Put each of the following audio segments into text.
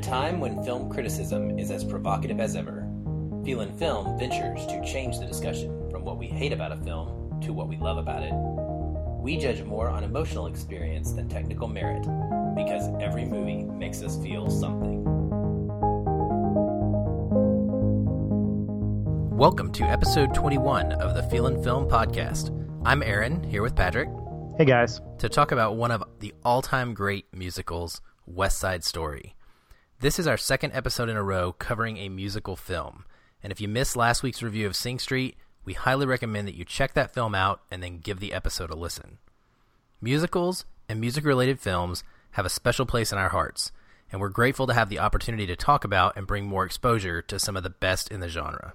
a time when film criticism is as provocative as ever, Feelin' Film ventures to change the discussion from what we hate about a film to what we love about it. We judge more on emotional experience than technical merit because every movie makes us feel something. Welcome to episode 21 of the Feelin' Film podcast. I'm Aaron, here with Patrick. Hey guys. To talk about one of the all time great musicals, West Side Story. This is our second episode in a row covering a musical film. And if you missed last week's review of Sing Street, we highly recommend that you check that film out and then give the episode a listen. Musicals and music related films have a special place in our hearts, and we're grateful to have the opportunity to talk about and bring more exposure to some of the best in the genre.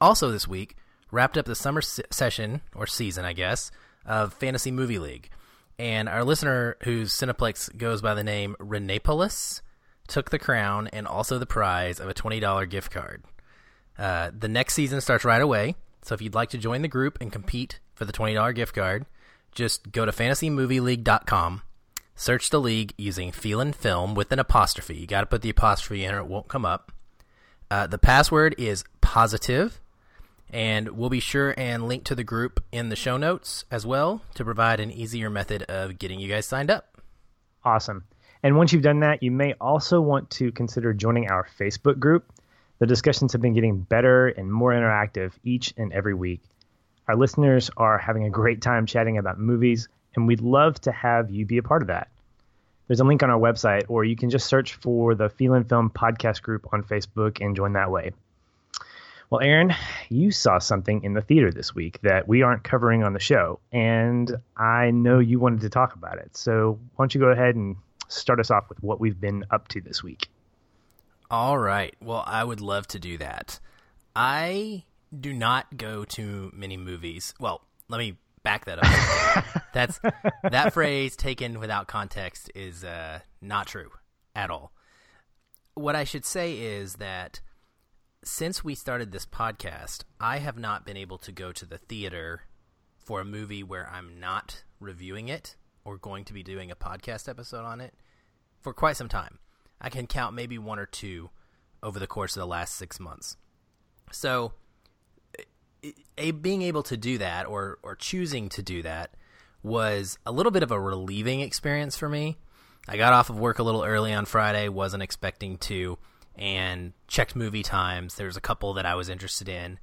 Also, this week, wrapped up the summer se- session, or season, I guess, of Fantasy Movie League. And our listener, whose Cineplex goes by the name Renepolis, took the crown and also the prize of a $20 gift card. Uh, the next season starts right away, so if you'd like to join the group and compete for the $20 gift card, just go to fantasymovieleague.com, search the league using Feelin' Film with an apostrophe. You got to put the apostrophe in or it won't come up. Uh, the password is positive, and we'll be sure and link to the group in the show notes as well to provide an easier method of getting you guys signed up. Awesome. And once you've done that, you may also want to consider joining our Facebook group. The discussions have been getting better and more interactive each and every week. Our listeners are having a great time chatting about movies, and we'd love to have you be a part of that. There's a link on our website, or you can just search for the Feelin' Film podcast group on Facebook and join that way. Well, Aaron, you saw something in the theater this week that we aren't covering on the show, and I know you wanted to talk about it. So why don't you go ahead and start us off with what we've been up to this week? All right. Well, I would love to do that. I do not go to many movies. Well, let me back that up. That's that phrase taken without context is uh, not true at all. What I should say is that since we started this podcast, I have not been able to go to the theater for a movie where I'm not reviewing it or going to be doing a podcast episode on it for quite some time. I can count maybe one or two over the course of the last six months. So, a, being able to do that or or choosing to do that was a little bit of a relieving experience for me. I got off of work a little early on Friday, wasn't expecting to, and checked movie times. There's a couple that I was interested in.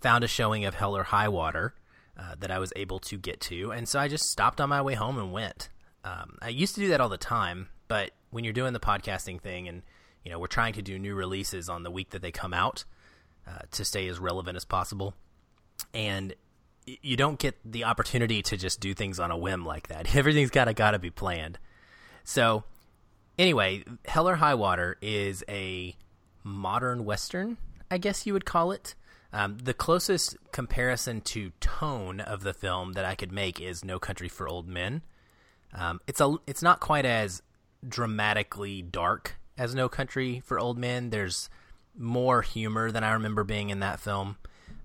Found a showing of Hell or High Water uh, that I was able to get to, and so I just stopped on my way home and went. Um, I used to do that all the time, but when you're doing the podcasting thing and you know we're trying to do new releases on the week that they come out uh, to stay as relevant as possible. And you don't get the opportunity to just do things on a whim like that. Everything's got to got to be planned. So anyway hell or high water is a modern western i guess you would call it um, the closest comparison to tone of the film that i could make is no country for old men um, it's a it's not quite as dramatically dark as No Country for Old Men. There's more humor than I remember being in that film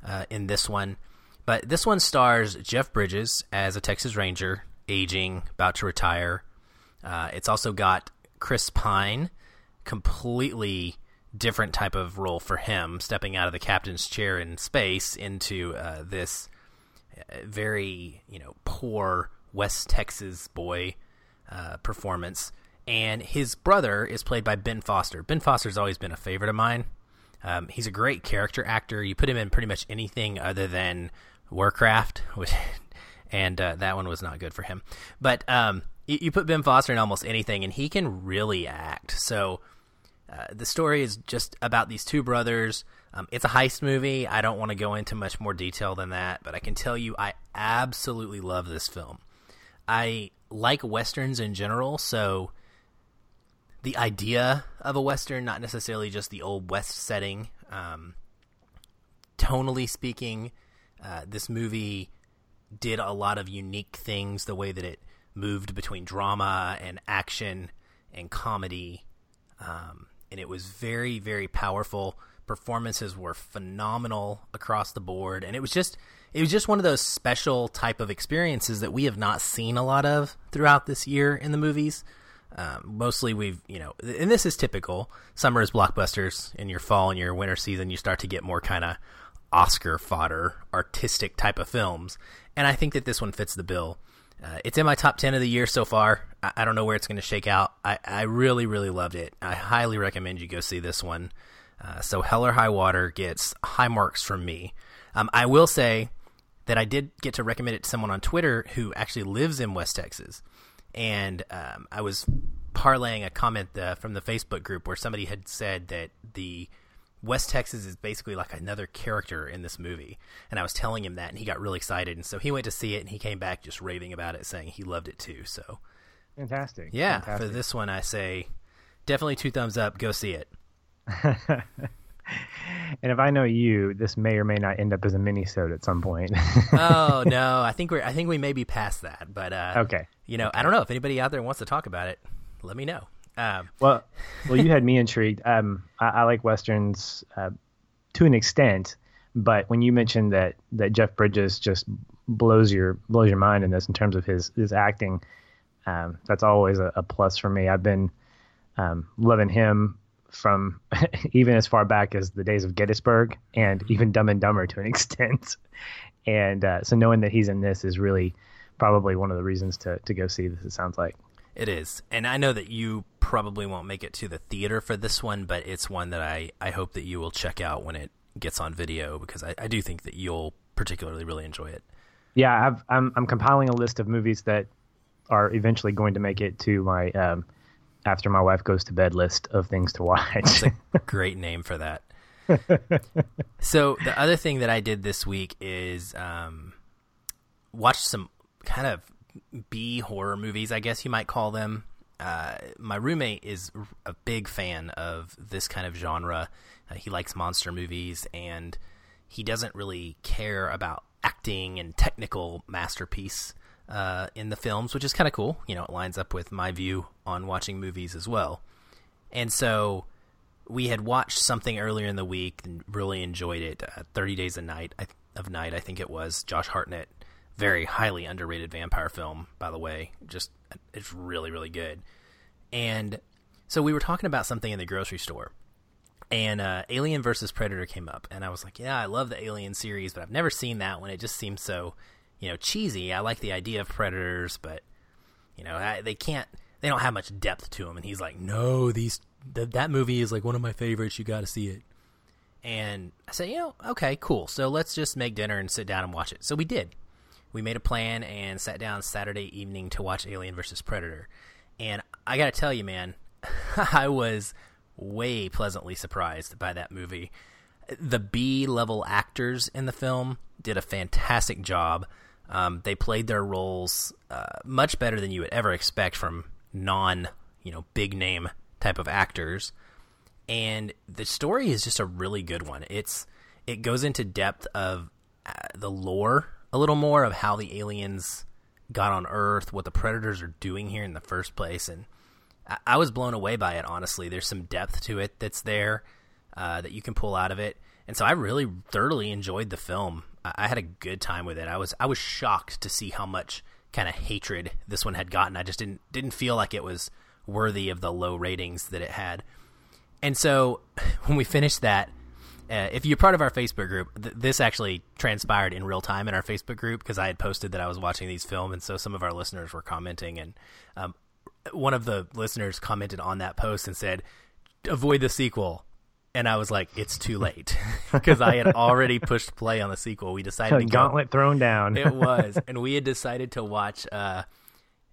uh, in this one. But this one stars Jeff Bridges as a Texas Ranger, aging, about to retire. Uh, it's also got Chris Pine, completely different type of role for him, stepping out of the captain's chair in space into uh, this uh, very, you know, poor West Texas boy uh, performance and his brother is played by Ben Foster. Ben Foster's always been a favorite of mine. Um, he's a great character actor. You put him in pretty much anything other than Warcraft, which, and uh, that one was not good for him. But um, you, you, put Ben Foster in almost anything, and he can really act. So uh, the story is just about these two brothers. Um, it's a heist movie. I don't want to go into much more detail than that, but I can tell you I absolutely love this film. I like westerns in general, so the idea of a western, not necessarily just the old west setting. Um, tonally speaking, uh, this movie did a lot of unique things. The way that it moved between drama and action and comedy, um, and it was very, very powerful. Performances were phenomenal across the board, and it was just it was just one of those special type of experiences that we have not seen a lot of throughout this year in the movies. Um, mostly, we've you know, and this is typical. Summer is blockbusters. In your fall and your winter season, you start to get more kind of Oscar fodder, artistic type of films, and I think that this one fits the bill. Uh, it's in my top 10 of the year so far. I, I don't know where it's going to shake out. I, I, really, really loved it. I highly recommend you go see this one. Uh, so, Hell or High Water gets high marks from me. Um, I will say that I did get to recommend it to someone on Twitter who actually lives in West Texas. And um, I was parlaying a comment uh, from the Facebook group where somebody had said that the West Texas is basically like another character in this movie. And I was telling him that, and he got really excited. And so he went to see it, and he came back just raving about it, saying he loved it too. So fantastic. Yeah, fantastic. for this one, I say definitely two thumbs up. Go see it. and if I know you, this may or may not end up as a mini sode at some point. oh no, I think we're I think we may be past that. But uh, okay, you know, okay. I don't know if anybody out there wants to talk about it. Let me know. Um, well, well, you had me intrigued. Um, I, I, like westerns uh, to an extent, but when you mentioned that that Jeff Bridges just blows your blows your mind in this in terms of his his acting, um, that's always a, a, plus for me. I've been um, loving him from even as far back as the days of Gettysburg and even Dumb and Dumber to an extent. And uh, so knowing that he's in this is really probably one of the reasons to to go see this. It sounds like. It is. And I know that you probably won't make it to the theater for this one, but it's one that I, I hope that you will check out when it gets on video because I, I do think that you'll particularly really enjoy it. Yeah, I've, I'm I'm compiling a list of movies that are eventually going to make it to my um, after my wife goes to bed list of things to watch. That's a great name for that. so the other thing that I did this week is um, watch some kind of B horror movies, I guess you might call them. Uh, my roommate is a big fan of this kind of genre. Uh, he likes monster movies, and he doesn't really care about acting and technical masterpiece uh, in the films, which is kind of cool. You know, it lines up with my view on watching movies as well. And so we had watched something earlier in the week and really enjoyed it. Uh, Thirty Days a Night of Night, I think it was. Josh Hartnett very highly underrated vampire film, by the way. Just it's really really good. And so we were talking about something in the grocery store, and uh, Alien versus Predator came up, and I was like, yeah, I love the Alien series, but I've never seen that one. It just seems so, you know, cheesy. I like the idea of predators, but you know, I, they can't. They don't have much depth to them. And he's like, no, these th- that movie is like one of my favorites. You got to see it. And I said, you know, okay, cool. So let's just make dinner and sit down and watch it. So we did we made a plan and sat down Saturday evening to watch Alien versus Predator. And I got to tell you, man, I was way pleasantly surprised by that movie. The B level actors in the film did a fantastic job. Um, they played their roles uh, much better than you would ever expect from non, you know, big name type of actors. And the story is just a really good one. It's it goes into depth of uh, the lore a little more of how the aliens got on Earth, what the predators are doing here in the first place, and I, I was blown away by it. Honestly, there's some depth to it that's there uh, that you can pull out of it, and so I really thoroughly enjoyed the film. I, had a good time with it. I was I was shocked to see how much kind of hatred this one had gotten. I just didn't didn't feel like it was worthy of the low ratings that it had. And so when we finished that, uh, if you're part of our Facebook group, th- this actually transpired in real time in our Facebook group because I had posted that I was watching these film, and so some of our listeners were commenting, and um, one of the listeners commented on that post and said, "Avoid the sequel." And I was like, "It's too late," because I had already pushed play on the sequel. We decided to gauntlet go. thrown down. it was, and we had decided to watch uh,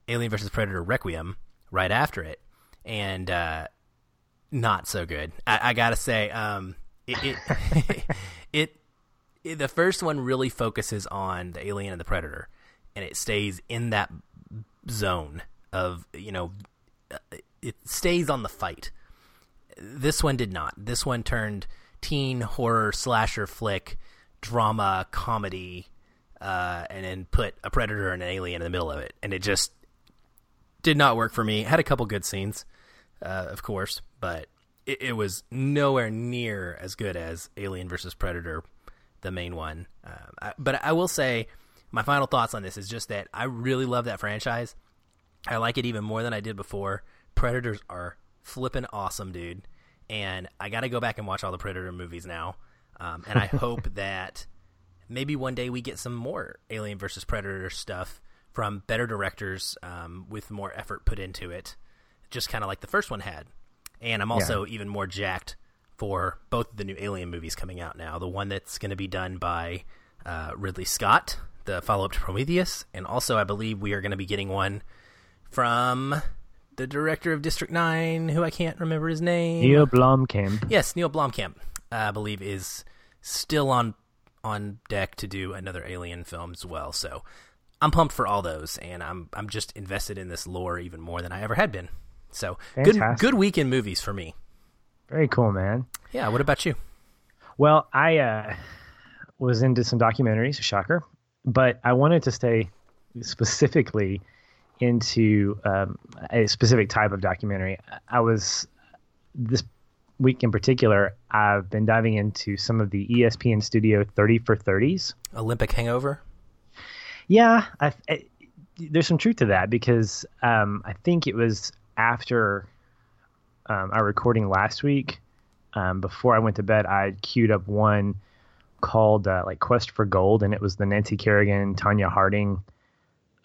Alien versus Predator Requiem right after it, and uh, not so good. I, I gotta say. Um, it it, it, it, the first one really focuses on the alien and the predator, and it stays in that zone of you know, uh, it stays on the fight. This one did not. This one turned teen horror slasher flick, drama comedy, uh, and then put a predator and an alien in the middle of it, and it just did not work for me. Had a couple good scenes, uh, of course, but it, it, was nowhere near as good as Alien versus Predator, the main one. Uh, I, but I will say, my final thoughts on this is just that I really love that franchise. I like it even more than I did before. Predators are flipping awesome, dude. And I got to go back and watch all the Predator movies now. Um, and I hope that maybe one day we get some more Alien versus Predator stuff from better directors um, with more effort put into it, just kind of like the first one had. And I'm also yeah. even more jacked for both the new Alien movies coming out now. The one that's going to be done by uh, Ridley Scott, the follow up to Prometheus, and also I believe we are going to be getting one from the director of District Nine, who I can't remember his name. Neil Blomkamp. Yes, Neil Blomkamp, I believe, is still on on deck to do another Alien film as well. So I'm pumped for all those, and I'm I'm just invested in this lore even more than I ever had been. So Fantastic. good good weekend movies for me. Very cool, man. Yeah. What about you? Well, I uh, was into some documentaries. Shocker, but I wanted to stay specifically into um, a specific type of documentary. I was this week in particular. I've been diving into some of the ESPN Studio 30 for 30s. Olympic Hangover. Yeah, I, I, there's some truth to that because um, I think it was after um, our recording last week. Um, before I went to bed, I queued up one called uh, like Quest for Gold, and it was the Nancy Kerrigan, Tonya Harding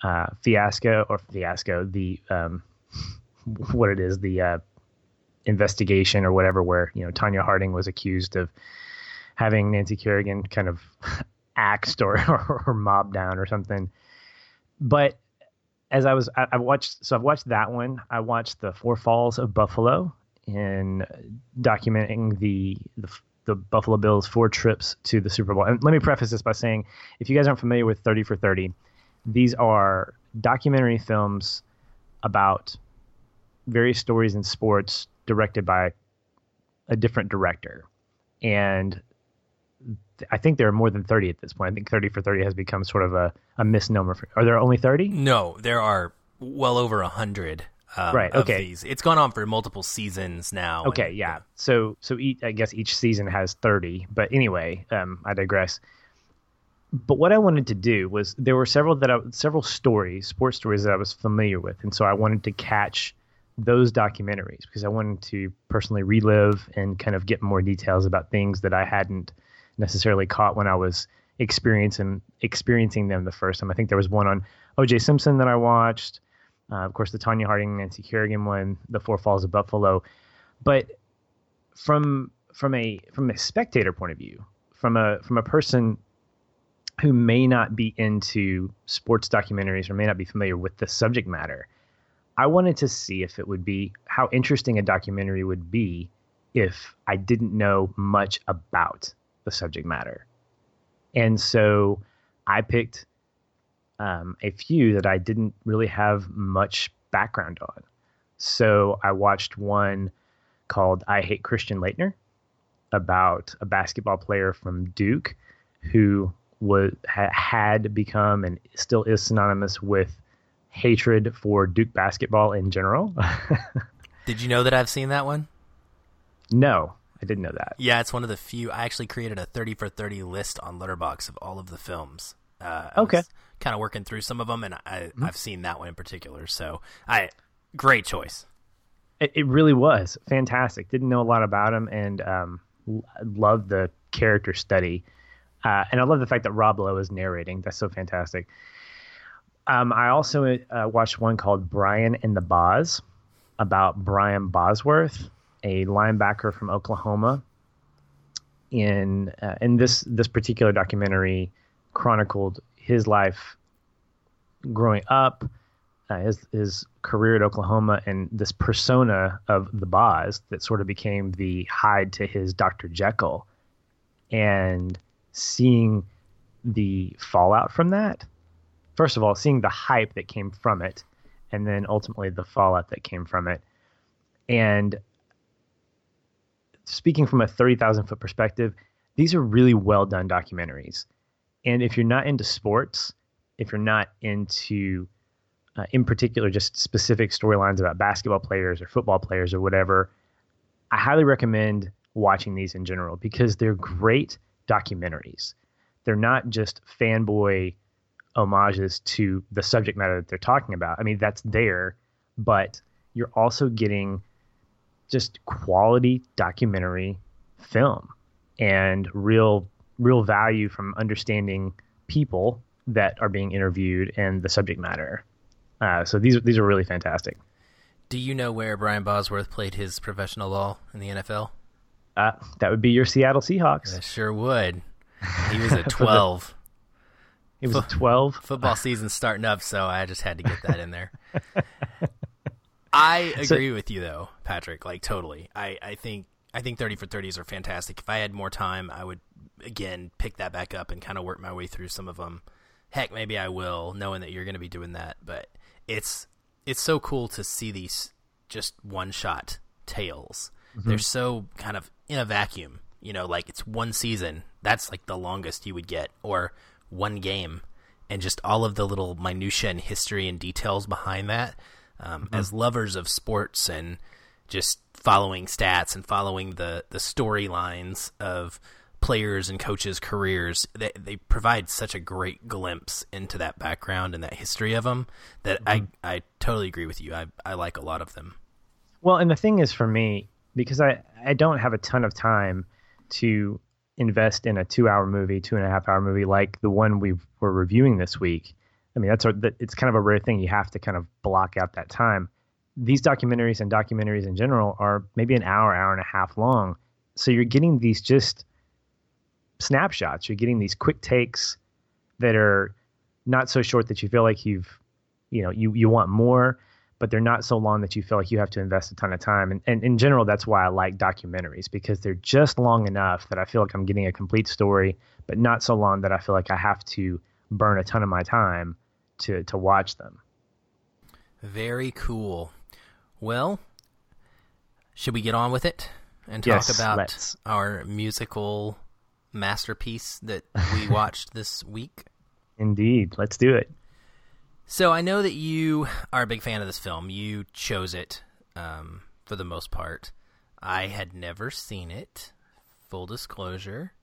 uh, fiasco or fiasco, the um, what it is, the uh, investigation or whatever, where you know Tonya Harding was accused of having Nancy Kerrigan kind of axed or, or, mobbed down or something. But as I was, I, I, watched, so I've watched that one. I watched the Four Falls of Buffalo in documenting the, the the Buffalo Bills four trips to the Super Bowl. And let me preface this by saying, if you guys aren't familiar with 30 for 30, these are documentary films about various stories in sports directed by a different director. And I think there are more than 30 at this point. I think 30 for 30 has become sort of a, a misnomer. For, are there only 30? No, there are well over 100. Um, right. Okay. These. It's gone on for multiple seasons now. Okay. And, yeah. So, so each, I guess each season has 30. But anyway, um, I digress but what I wanted to do was there were several that I, several stories, sports stories that I was familiar with, and so I wanted to catch those documentaries because I wanted to personally relive and kind of get more details about things that I hadn't necessarily caught when I was experiencing experiencing them the first time. I think there was one on O.J. Simpson that I watched, uh, of course the Tonya Harding, Nancy Kerrigan one, the Four Falls of Buffalo, but from from a from a spectator point of view, from a from a person who may not be into sports documentaries or may not be familiar with the subject matter, I wanted to see if it would be how interesting a documentary would be if I didn't know much about the subject matter. And so I picked um, a few that I didn't really have much background on. So I watched one called I Hate Christian Laettner about a basketball player from Duke who was ha, had become and still is synonymous with hatred for Duke basketball in general. Did you know that I've seen that one? No, I didn't know that. Yeah, it's one of the few. I actually created a 30 for 30 list on Letterboxd of all of the films. Uh, okay. Kind of working through some of them, and I, mm-hmm. I've seen that one in particular. So, I great choice. It, it, really was fantastic. Didn't know a lot about him, and um, loved the character study. Uh, and I love the fact that Rob Lowe is narrating. That's so fantastic. Um, I also uh, watched one called Brian and the Boz about Brian Bosworth, a linebacker from Oklahoma. In uh, in this this particular documentary chronicled his life growing up, uh, his his career at Oklahoma, and this persona of the Boz that sort of became the Hyde to his Dr. Jekyll, and seeing the fallout from that. First of all, seeing the hype that came from it, and then ultimately the fallout that came from it. And speaking from a 30,000 foot perspective, these are really well done documentaries. And if you're not into sports, if you're not into, uh, in particular, just specific storylines about basketball players or football players or whatever, I highly recommend watching these in general because they're great documentaries. They're not just fanboy homages to the subject matter that they're talking about. I mean, that's there, but you're also getting just quality documentary film and real real value from understanding people that are being interviewed and the subject matter. Uh, so these these are really fantastic. Do you know where Brian Bosworth played his professional ball in the NFL? Uh, that would be your Seattle Seahawks. I sure would. He was at twelve. It was twelve. Football season starting up, so I just had to get that in there. I agree so, with you though, Patrick. Like totally. I, I think I think thirty for thirties are fantastic. If I had more time, I would again pick that back up and kind of work my way through some of them. Heck, maybe I will, knowing that you're going to be doing that. But it's it's so cool to see these just one shot tales. Mm-hmm. They're so kind of in a vacuum. You know, like it's one season. That's like the longest you would get, or one game, and just all of the little minutia and history and details behind that. Um, mm-hmm. As lovers of sports and just following stats and following the the storylines of players and coaches' careers, they they provide such a great glimpse into that background and that history of them that mm-hmm. I I totally agree with you. I I like a lot of them. Well, and the thing is for me because I I don't have a ton of time to invest in a two-hour movie, two and a half hour movie like the one we were reviewing this week. I mean, that's a, it's kind of a rare thing. You have to kind of block out that time. These documentaries and documentaries in general are maybe an hour, hour and a half long. So you're getting these just snapshots. You're getting these quick takes that are not so short that you feel like you've, you know, you you want more, but they're not so long that you feel like you have to invest a ton of time. And, and in general, that's why I like documentaries because they're just long enough that I feel like I'm getting a complete story, but not so long that I feel like I have to burn a ton of my time to to watch them. Very cool. Well, should we get on with it and talk yes, about let's. our musical masterpiece that we watched this week? Indeed. Let's do it. So I know that you are a big fan of this film. You chose it um, for the most part. I had never seen it. Full disclosure.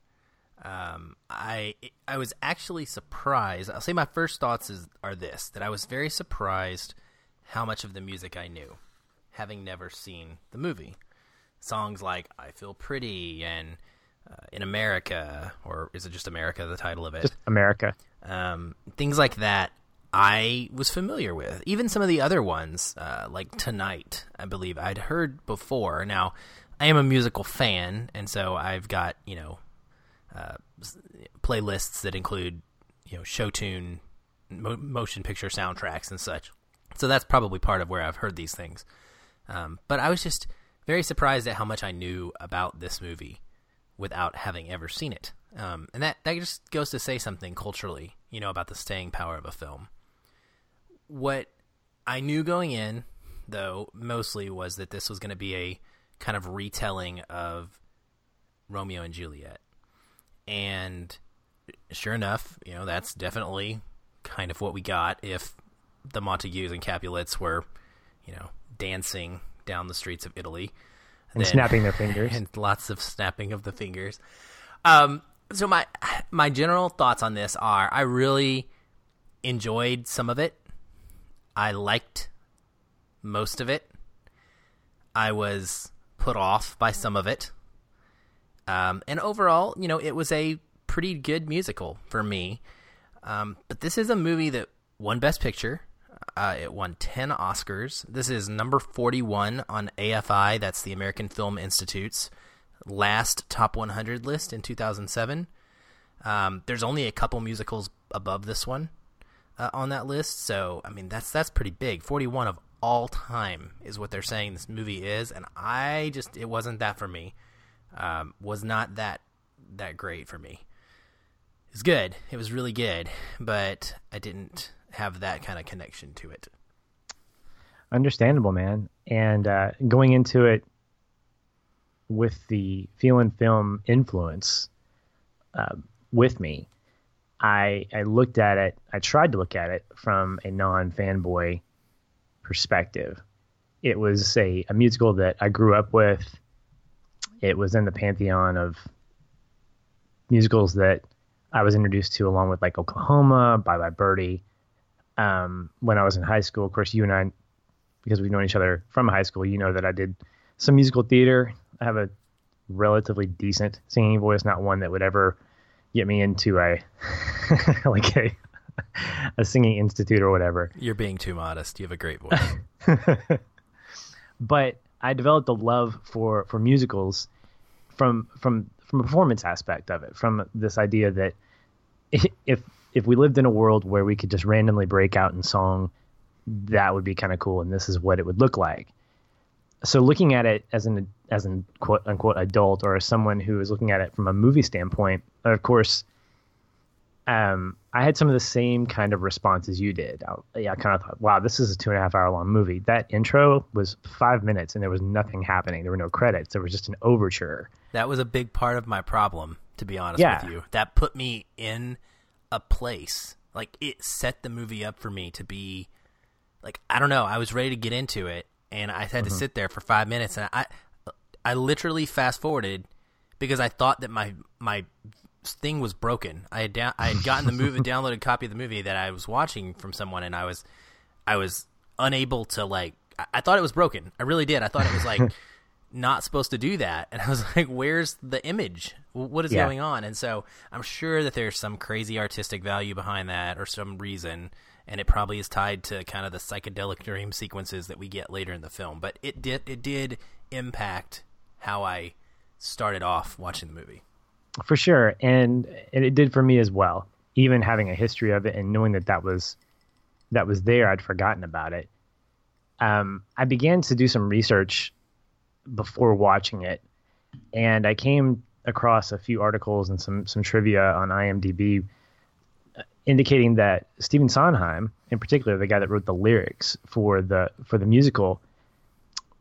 Um, I I was actually surprised. I'll say my first thoughts is are this that I was very surprised how much of the music I knew, having never seen the movie. Songs like "I Feel Pretty" and uh, in America, or is it just America? The title of it, just America. Um, things like that, I was familiar with. Even some of the other ones, uh, like Tonight, I believe I'd heard before. Now, I am a musical fan, and so I've got you know uh, playlists that include you know show tune, mo- motion picture soundtracks, and such. So that's probably part of where I've heard these things. Um, but I was just very surprised at how much I knew about this movie without having ever seen it. Um, and that, that just goes to say something culturally, you know, about the staying power of a film. What I knew going in, though, mostly was that this was going to be a kind of retelling of Romeo and Juliet. And sure enough, you know, that's definitely kind of what we got if the Montagues and Capulets were, you know, dancing down the streets of Italy and then, snapping their fingers and lots of snapping of the fingers. Um, so my my general thoughts on this are: I really enjoyed some of it. I liked most of it. I was put off by some of it. Um, and overall, you know, it was a pretty good musical for me. Um, but this is a movie that won Best Picture. Uh, it won 10 Oscars. This is number 41 on AFI, that's the American Film Institute's last top 100 list in 2007. Um, there's only a couple musicals above this one uh, on that list, so I mean that's that's pretty big. 41 of all time is what they're saying this movie is, and I just it wasn't that for me. Um, was not that that great for me. It's good. It was really good, but I didn't have that kind of connection to it. Understandable, man. And uh, going into it with the Feelin' Film influence uh, with me, I I looked at it. I tried to look at it from a non fanboy perspective. It was a, a musical that I grew up with. It was in the pantheon of musicals that I was introduced to, along with like Oklahoma, Bye Bye Birdie, um, when I was in high school. Of course, you and I because we've known each other from high school, you know that I did some musical theater. I have a relatively decent singing voice, not one that would ever get me into a like a a singing institute or whatever. You're being too modest. You have a great voice. but I developed a love for for musicals from from from a performance aspect of it, from this idea that if if we lived in a world where we could just randomly break out in song, that would be kind of cool, and this is what it would look like. So looking at it as an as an quote unquote adult or as someone who is looking at it from a movie standpoint, of course, um, I had some of the same kind of responses you did. I, yeah, I kind of thought, wow, this is a two and a half hour long movie. That intro was five minutes and there was nothing happening. There were no credits. There was just an overture. That was a big part of my problem, to be honest yeah. with you. That put me in a place. Like, it set the movie up for me to be, like, I don't know. I was ready to get into it and I had mm-hmm. to sit there for five minutes. And I, I literally fast forwarded because I thought that my, my thing was broken. I had down, I had gotten the movie, downloaded copy of the movie that I was watching from someone, and I was, I was unable to like. I, I thought it was broken. I really did. I thought it was like not supposed to do that, and I was like, "Where's the image? What is yeah. going on?" And so I'm sure that there's some crazy artistic value behind that, or some reason, and it probably is tied to kind of the psychedelic dream sequences that we get later in the film. But it did, it did impact how I started off watching the movie for sure, and, it did for me as well. Even having a history of it and knowing that that was that was there, I'd forgotten about it. Um, I began to do some research before watching it, and I came across a few articles and some some trivia on IMDb uh, indicating that Stephen Sondheim, in particular, the guy that wrote the lyrics for the for the musical,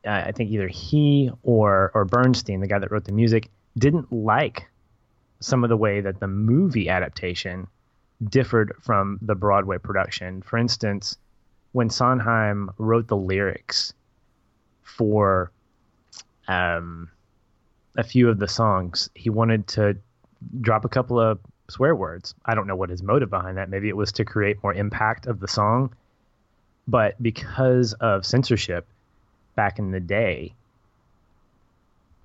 uh, I think either he or or Bernstein, the guy that wrote the music, didn't like some of the way that the movie adaptation differed from the Broadway production. For instance, when Sondheim wrote the lyrics for um, a few of the songs, he wanted to drop a couple of swear words. I don't know what his motive behind that. Maybe it was to create more impact of the song. But because of censorship back in the day,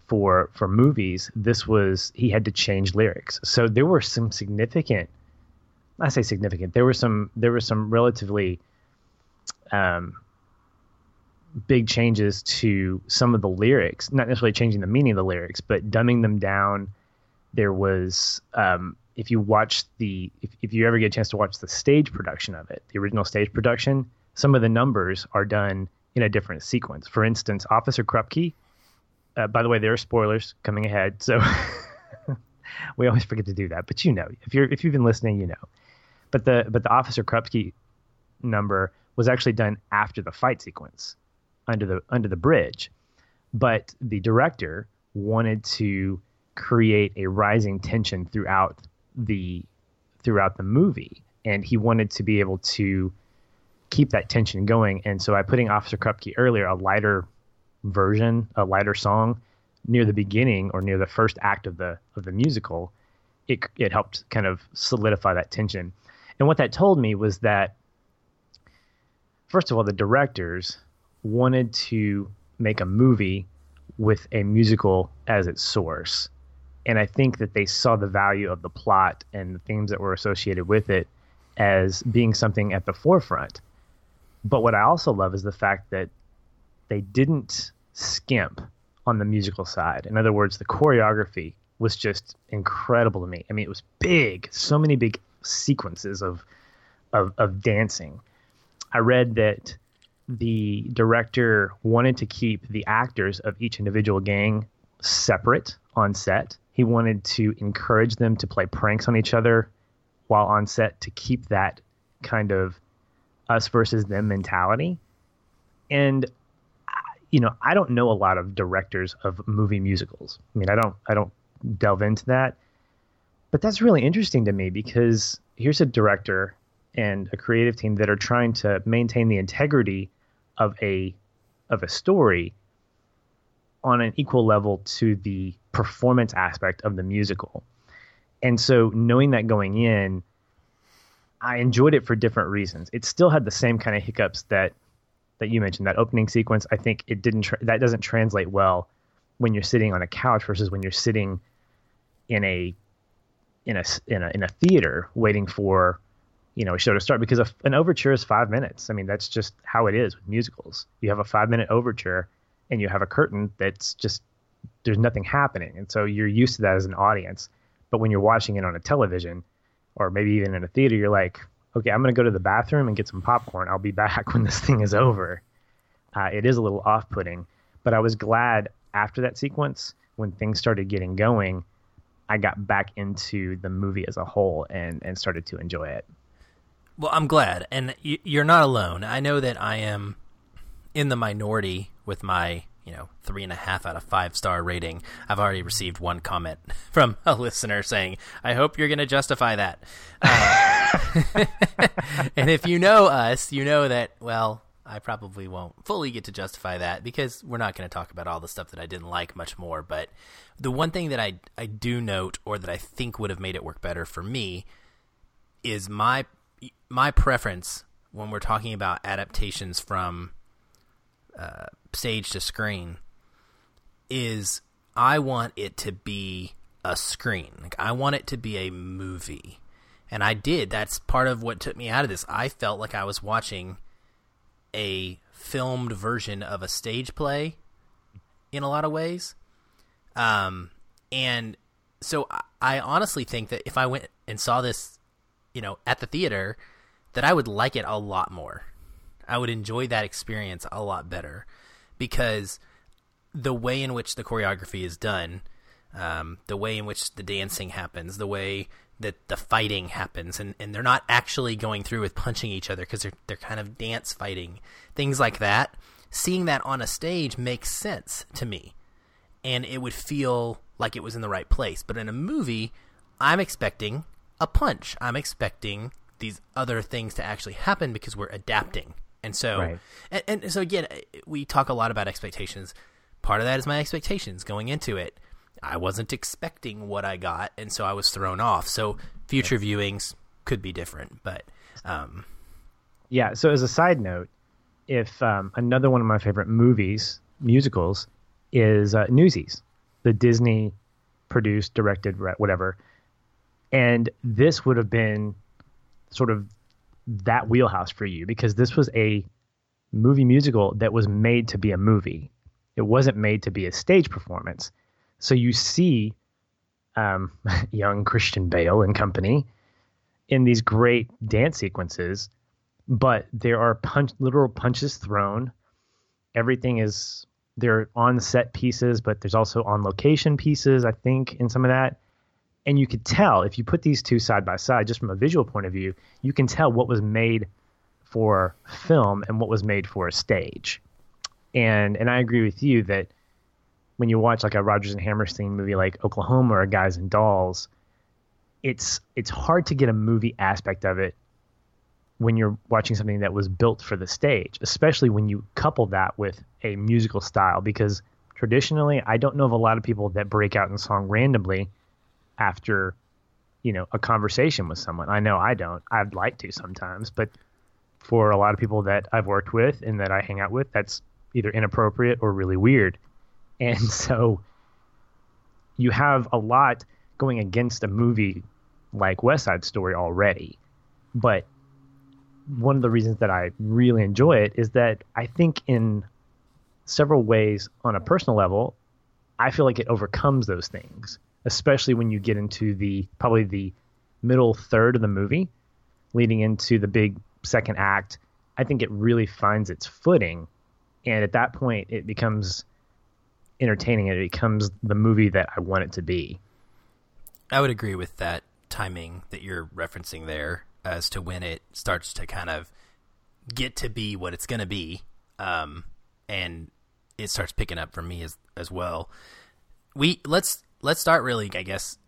for for movies, this was he had to change lyrics. So there were some significant I say significant. There were some there were some relatively um, big changes to some of the lyrics, not necessarily changing the meaning of the lyrics, but dumbing them down. There was um, if you watch the if, if you ever get a chance to watch the stage production of it, the original stage production, some of the numbers are done in a different sequence. For instance, Officer Krupke uh, by the way, there are spoilers coming ahead, so we always forget to do that. But you know, if you're if you've been listening, you know. But the but the Officer Krupke number was actually done after the fight sequence under the under the bridge, but the director wanted to create a rising tension throughout the throughout the movie, and he wanted to be able to keep that tension going. And so by putting Officer Krupke earlier, a lighter version, a lighter song, near the beginning or near the first act of the of the musical, it it helped kind of solidify that tension. And what that told me was that first of all, the directors wanted to make a movie with a musical as its source. And I think that they saw the value of the plot and the themes that were associated with it as being something at the forefront. But what I also love is the fact that they didn't skimp on the musical side. In other words, the choreography was just incredible to me. I mean, it was big, so many big sequences of of, of dancing. I read that the director wanted to keep the actors of each individual gang separate on set. He wanted to encourage them to play pranks on each other while on set to keep that kind of us versus them mentality. And you know, I don't know a lot of directors of movie musicals. I mean, I don't I don't delve into that. But that's really interesting to me because here's a director and a creative team that are trying to maintain the integrity of a of a story on an equal level to the performance aspect of the musical. And so knowing that going in, I enjoyed it for different reasons. It still had the same kind of hiccups that that you mentioned, that opening sequence, I think it didn't tra- that doesn't translate well when you're sitting on a couch versus when you're sitting in a in a in a in a theater waiting for you know a show to start because a, an overture is five minutes. I mean that's just how it is with musicals. You have a five minute overture and you have a curtain that's just there's nothing happening, and so you're used to that as an audience. But when you're watching it on a television or maybe even in a theater, you're like, okay, I'm going to go to the bathroom and get some popcorn. I'll be back when this thing is over. Uh, it is a little off putting, but I was glad after that sequence when things started getting going. I got back into the movie as a whole and, and started to enjoy it. Well, I'm glad. And you're not alone. I know that I am in the minority with my you know three and a half out of five star rating. I've already received one comment from a listener saying, "I hope you're going to justify that." Uh, and if you know us, you know that well. I probably won't fully get to justify that because we're not going to talk about all the stuff that I didn't like much more. But the one thing that I I do note, or that I think would have made it work better for me, is my my preference when we're talking about adaptations from uh, stage to screen is I want it to be a screen. Like I want it to be a movie. And I did. That's part of what took me out of this. I felt like I was watching a filmed version of a stage play in a lot of ways. Um and so I honestly think that if I went and saw this, you know, at the theater, that I would like it a lot more. I would enjoy that experience a lot better because the way in which the choreography is done, um, the way in which the dancing happens, the way that the fighting happens, and, and they're not actually going through with punching each other because they're they're kind of dance fighting, things like that. Seeing that on a stage makes sense to me, and it would feel like it was in the right place. But in a movie, I'm expecting a punch. I'm expecting these other things to actually happen because we're adapting and so, right. and, and so again, we talk a lot about expectations. Part of that is my expectations going into it. I wasn't expecting what I got, and so I was thrown off. So future viewings could be different, but um, yeah. So as a side note, if um, another one of my favorite movies, musicals, is uh, Newsies, the Disney produced, directed, whatever, and this would have been sort of that wheelhouse for you because this was a movie musical that was made to be a movie. It wasn't made to be a stage performance. So you see um, young Christian Bale and company in these great dance sequences, but there are punch, literal punches thrown. Everything is they're on set pieces, but there's also on location pieces. I think in some of that, and you could tell if you put these two side by side, just from a visual point of view, you can tell what was made for film and what was made for a stage. And and I agree with you that when you watch like a Rodgers and Hammerstein movie like Oklahoma or Guys and Dolls, it's it's hard to get a movie aspect of it when you're watching something that was built for the stage, especially when you couple that with a musical style because traditionally I don't know of a lot of people that break out in song randomly after you know a conversation with someone. I know I don't. I'd like to sometimes, but for a lot of people that I've worked with and that I hang out with, that's either inappropriate or really weird. And so you have a lot going against a movie like West Side Story already. But one of the reasons that I really enjoy it is that I think in several ways on a personal level, I feel like it overcomes those things especially when you get into the probably the middle third of the movie, leading into the big second act. I think it really finds its footing, and at that point, it becomes entertaining. It becomes the movie that I want it to be. I would agree with that timing that you're referencing there as to when it starts to kind of get to be what it's going to be, um, and it starts picking up for me as as well. We let's let's start really, I guess,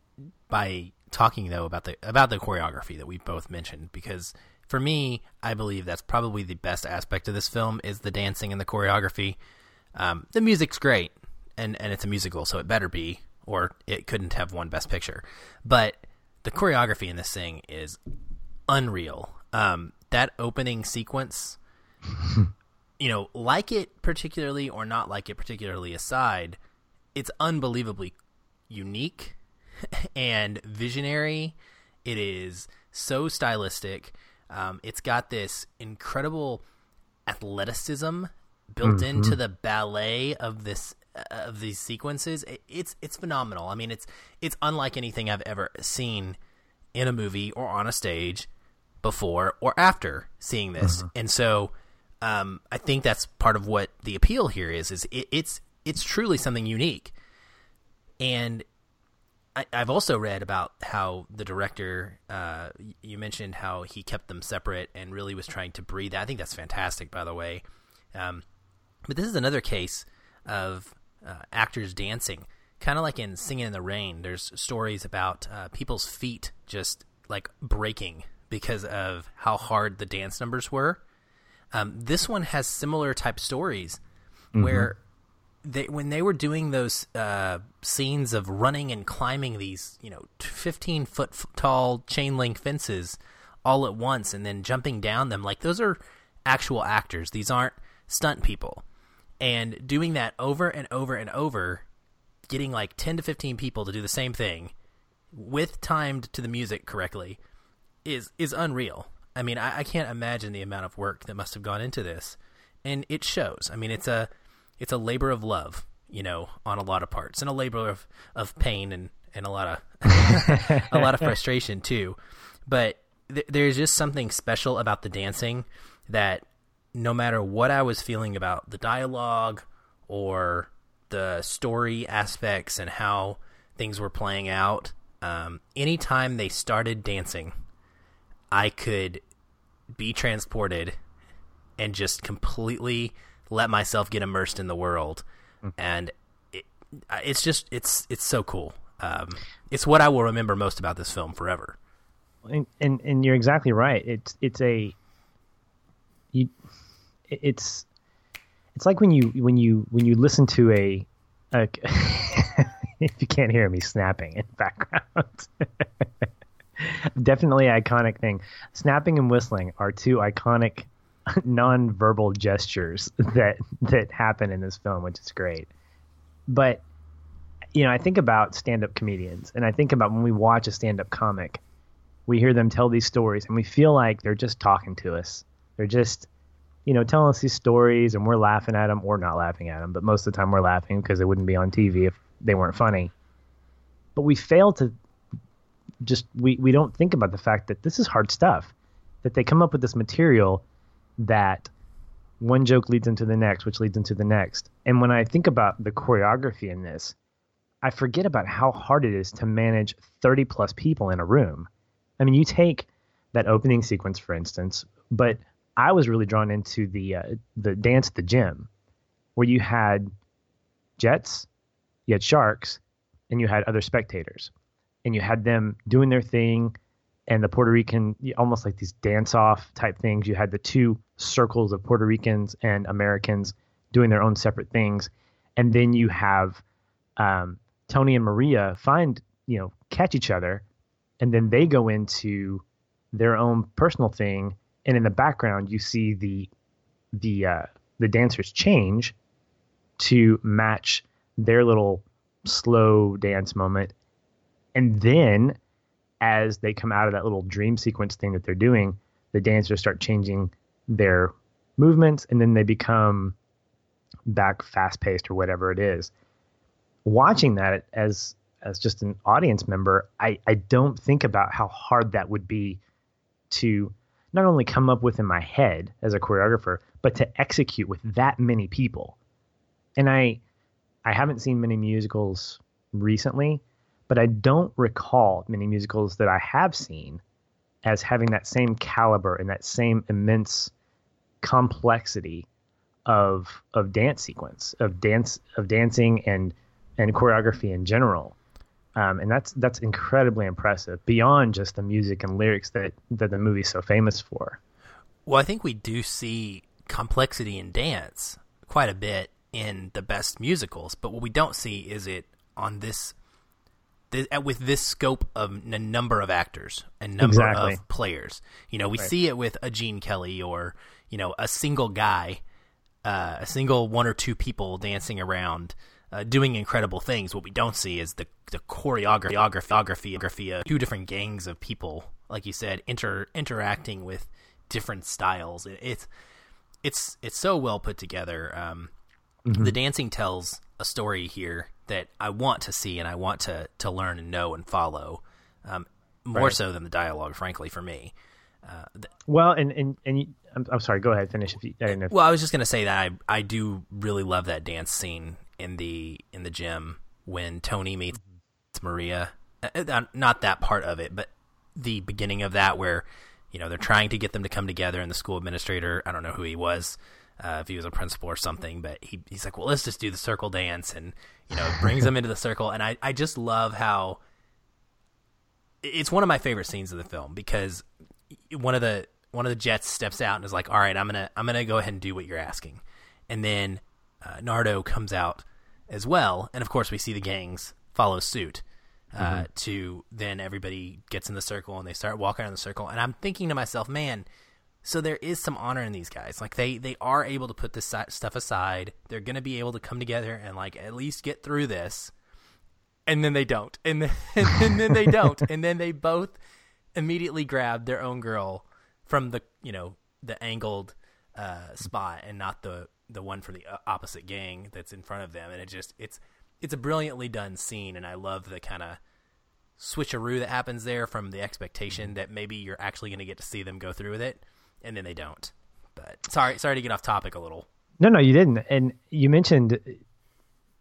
by talking though about the about the choreography that we both mentioned because for me, I believe that's probably the best aspect of this film is the dancing and the choreography. Um, the music's great, and and it's a musical, so it better be, or it couldn't have won Best Picture. But the choreography in this thing is unreal. Um, that opening sequence you know, like it particularly or not like it particularly aside, it's unbelievably unique and visionary. It is so stylistic. Um, it's got this incredible athleticism built mm-hmm. into the ballet of this uh, of these sequences. It, it's it's phenomenal. I mean, it's it's unlike anything I've ever seen in a movie or on a stage before or after seeing this. Mm-hmm. And so um, I think that's part of what the appeal here is. Is it, it's it's truly something unique. And I, have also read about how the director, uh, you mentioned how he kept them separate and really was trying to breathe. I think that's fantastic, by the way. Um, but this is another case of uh, actors dancing, kind of like in Singing in the Rain. There's stories about uh, people's feet just like breaking because of how hard the dance numbers were. Um, this one has similar type stories mm-hmm. where they when they were doing those uh, scenes of running and climbing these you know 15 foot tall chain link fences all at once and then jumping down them like those are actual actors. These aren't stunt people. And doing that over and over and over getting like 10 to 15 people to do the same thing with timed to the music correctly is is unreal. I mean I, I can't imagine the amount of work that must have gone into this. And it shows. I mean it's a it's a labor of love, you know, on a lot of parts, and a labor of, of pain and, and a lot of a lot of frustration too. But th- there's just something special about the dancing that no matter what I was feeling about the dialogue or the story aspects and how things were playing out, um, anytime they started dancing, I could be transported and just completely let myself get immersed in the world, mm. and it, it's just it's it's so cool. Um, it's what I will remember most about this film forever. And, and and you're exactly right. It's it's a you it's it's like when you when you when you listen to a, a if you can't hear me snapping in background. Definitely iconic thing. Snapping and whistling are two iconic non-verbal gestures that that happen in this film, which is great. But you know, I think about stand-up comedians, and I think about when we watch a stand-up comic, we hear them tell these stories, and we feel like they're just talking to us. They're just, you know, telling us these stories, and we're laughing at them or not laughing at them. But most of the time, we're laughing because they wouldn't be on TV if they weren't funny. But we fail to just we we don't think about the fact that this is hard stuff. That they come up with this material that one joke leads into the next, which leads into the next. And when I think about the choreography in this, I forget about how hard it is to manage 30 plus people in a room. I mean, you take that opening sequence, for instance, but I was really drawn into the uh, the dance at the gym, where you had jets, you had sharks, and you had other spectators, and you had them doing their thing and the Puerto Rican, almost like these dance off type things. You had the two circles of Puerto Ricans and Americans doing their own separate things. And then you have um, Tony and Maria find, you know, catch each other. And then they go into their own personal thing. And in the background, you see the, the, uh, the dancers change to match their little slow dance moment. And then as they come out of that little dream sequence thing that they're doing, the dancers start changing their movements and then they become back fast paced or whatever it is. Watching that as as just an audience member, I, I don't think about how hard that would be to not only come up with in my head as a choreographer, but to execute with that many people. And I I haven't seen many musicals recently, but I don't recall many musicals that I have seen as having that same caliber and that same immense complexity of of dance sequence of dance of dancing and and choreography in general. Um, and that's that's incredibly impressive beyond just the music and lyrics that that the movie's so famous for. Well i think we do see complexity in dance quite a bit in the best musicals but what we don't see is it on this uh, with this scope of a number of actors and number exactly. of players. You know, we right. see it with a Gene Kelly or you know a single guy uh, a single one or two people dancing around uh, doing incredible things. What we don't see is the the choreography, choreography, of two different gangs of people, like you said, inter interacting with different styles. It, it's it's it's so well put together. Um, mm-hmm. The dancing tells a story here that I want to see and I want to to learn and know and follow. Um, more right. so than the dialogue, frankly, for me. Uh, th- well, and and and you, I'm, I'm sorry. Go ahead, finish. If you, I if... Well, I was just gonna say that I I do really love that dance scene in the in the gym when Tony meets Maria. Uh, uh, not that part of it, but the beginning of that where you know they're trying to get them to come together, and the school administrator I don't know who he was. Uh, if he was a principal or something, but he, he's like, well, let's just do the circle dance, and you know, brings them into the circle, and I, I just love how it's one of my favorite scenes of the film because one of the one of the jets steps out and is like, all right, I'm gonna I'm gonna go ahead and do what you're asking, and then uh, Nardo comes out as well, and of course we see the gangs follow suit. Uh, mm-hmm. To then everybody gets in the circle and they start walking around the circle, and I'm thinking to myself, man, so there is some honor in these guys. Like they they are able to put this stuff aside. They're gonna be able to come together and like at least get through this, and then they don't, and then and then they don't, and then they both immediately grab their own girl from the you know the angled uh, spot and not the the one from the uh, opposite gang that's in front of them, and it just it's it's a brilliantly done scene, and I love the kind of switcheroo that happens there from the expectation that maybe you're actually going to get to see them go through with it, and then they don't. But sorry, sorry to get off topic a little. No, no, you didn't. And you mentioned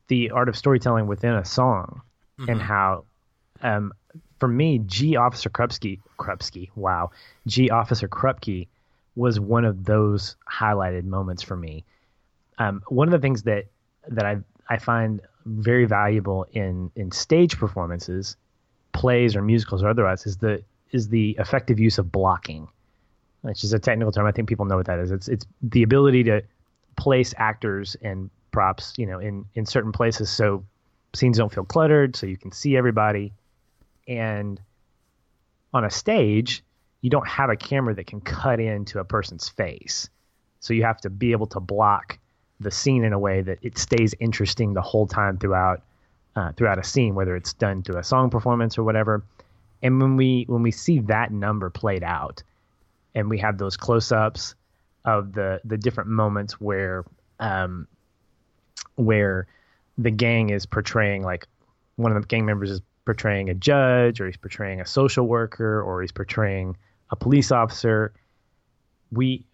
the art of storytelling within a song mm-hmm. and how, um, for me, Gee Officer Krupski, Krupski, wow, Gee Officer Krupke was one of those highlighted moments for me um, one of the things that that I I find very valuable in in stage performances, plays or musicals or otherwise, is the is the effective use of blocking, which is a technical term. I think people know what that is. It's it's the ability to place actors and props, you know, in in certain places so scenes don't feel cluttered, so you can see everybody, and on a stage you don't have a camera that can cut into a person's face, so you have to be able to block the scene in a way that it stays interesting the whole time throughout uh, throughout a scene, whether it's done to a song performance or whatever. And when we when we see that number played out, and we have those close ups of the the different moments where um, where the gang is portraying like one of the gang members is portraying a judge or he's portraying a social worker or he's portraying a police officer we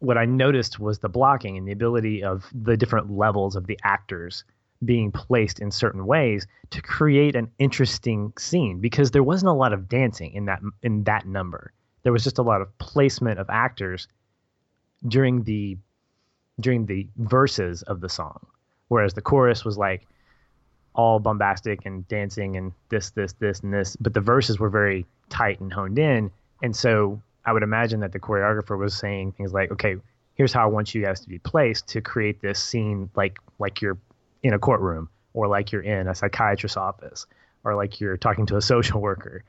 what I noticed was the blocking and the ability of the different levels of the actors being placed in certain ways to create an interesting scene because there wasn't a lot of dancing in that in that number. There was just a lot of placement of actors during the during the verses of the song, whereas the chorus was like all bombastic and dancing and this this this and this, but the verses were very tight and honed in, and so I would imagine that the choreographer was saying things like, okay, here's how I want you guys to be placed to create this scene like like you're in a courtroom or like you're in a psychiatrist's office or like you're talking to a social worker.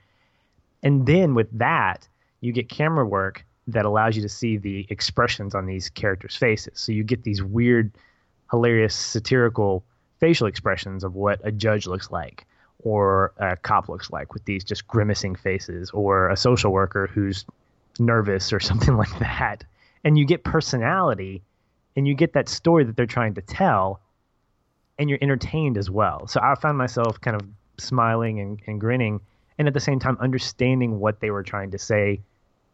And then with that, you get camera work that allows you to see the expressions on these characters' faces. So you get these weird, hilarious, satirical facial expressions of what a judge looks like or a cop looks like with these just grimacing faces or a social worker who's nervous or something like that. And you get personality and you get that story that they're trying to tell and you're entertained as well. So I found myself kind of smiling and, and grinning and at the same time understanding what they were trying to say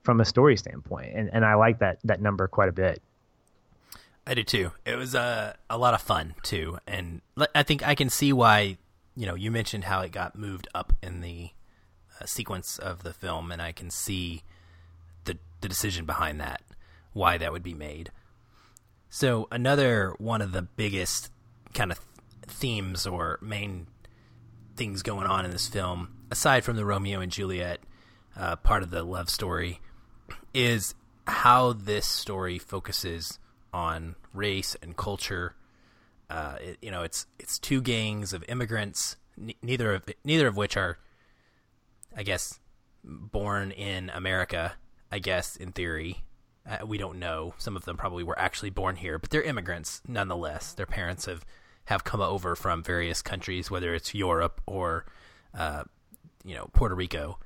from a story standpoint. And, and I like that, that number quite a bit. I do too. It was a a lot of fun too. And I think I can see why, you know, you mentioned how it got moved up in the uh, sequence of the film and I can see the decision behind that, why that would be made. So another one of the biggest kind of themes or main things going on in this film, aside from the Romeo and Juliet uh, part of the love story, is how this story focuses on race and culture. Uh, it, you know, it's it's two gangs of immigrants, n- neither of neither of which are, I guess, born in America I guess in theory, Uh, we don't know. Some of them probably were actually born here, but they're immigrants nonetheless. Their parents have have come over from various countries, whether it's Europe or uh, you know Puerto Rico,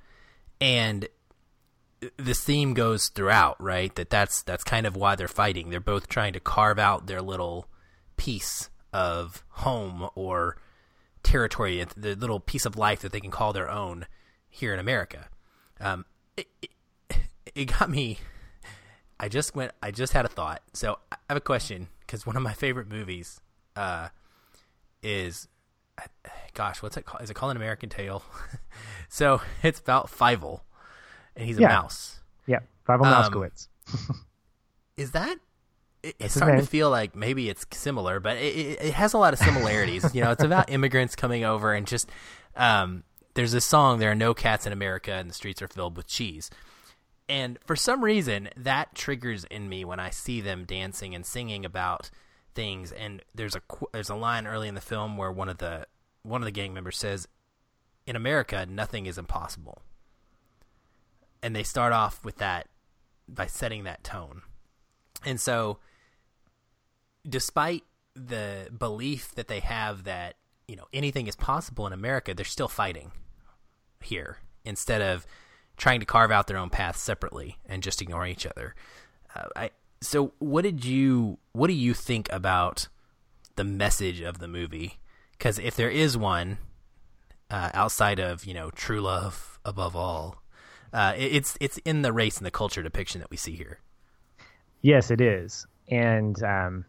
and this theme goes throughout, right? That that's that's kind of why they're fighting. They're both trying to carve out their little piece of home or territory, the little piece of life that they can call their own here in America. Um, it, it, it got me. I just went. I just had a thought. So I have a question because one of my favorite movies uh, is, gosh, what's it called? Is it called An American Tail? so it's about Fievel, and he's a Yeah. mouse. Yeah, Fievel Um, Mousekewitz. Is that? it- It's starting to feel like maybe it's similar, but it, it, it has a lot of similarities. you know, it's about immigrants coming over and just. Um, there's this song. There are no cats in America, and the streets are filled with cheese. And for some reason, that triggers in me when I see them dancing and singing about things. And there's a there's a line early in the film where one of the one of the gang members says, "In America, nothing is impossible." And they start off with that by setting that tone. And so, despite the belief that they have that you know anything is possible in America, they're still fighting here instead of trying to carve out their own path separately and just ignoring each other. Uh, I so what did you what do you think about the message of the movie? Because if there is one uh, outside of you know true love above all, uh, it- it's it's in the race and the culture depiction that we see here. Yes, it is. And um,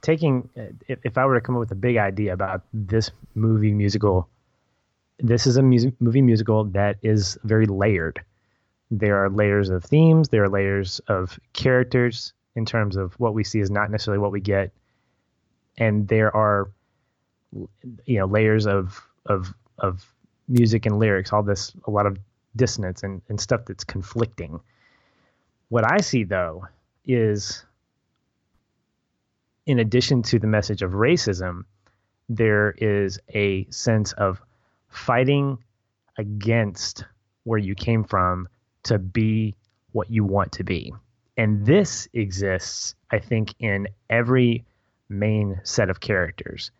taking, uh, if, if I were to come up with a big idea about this movie musical, this is a music, movie musical that is very layered. There are layers of themes, there are layers of characters in terms of what we see is not necessarily what we get. And there are, you know, layers of, of, of music and lyrics, all this, a lot of dissonance and, and stuff that's conflicting. What I see though is in addition to the message of racism, there is a sense of fighting against where you came from to be what you want to be. And this exists, I think, in every main set of characters.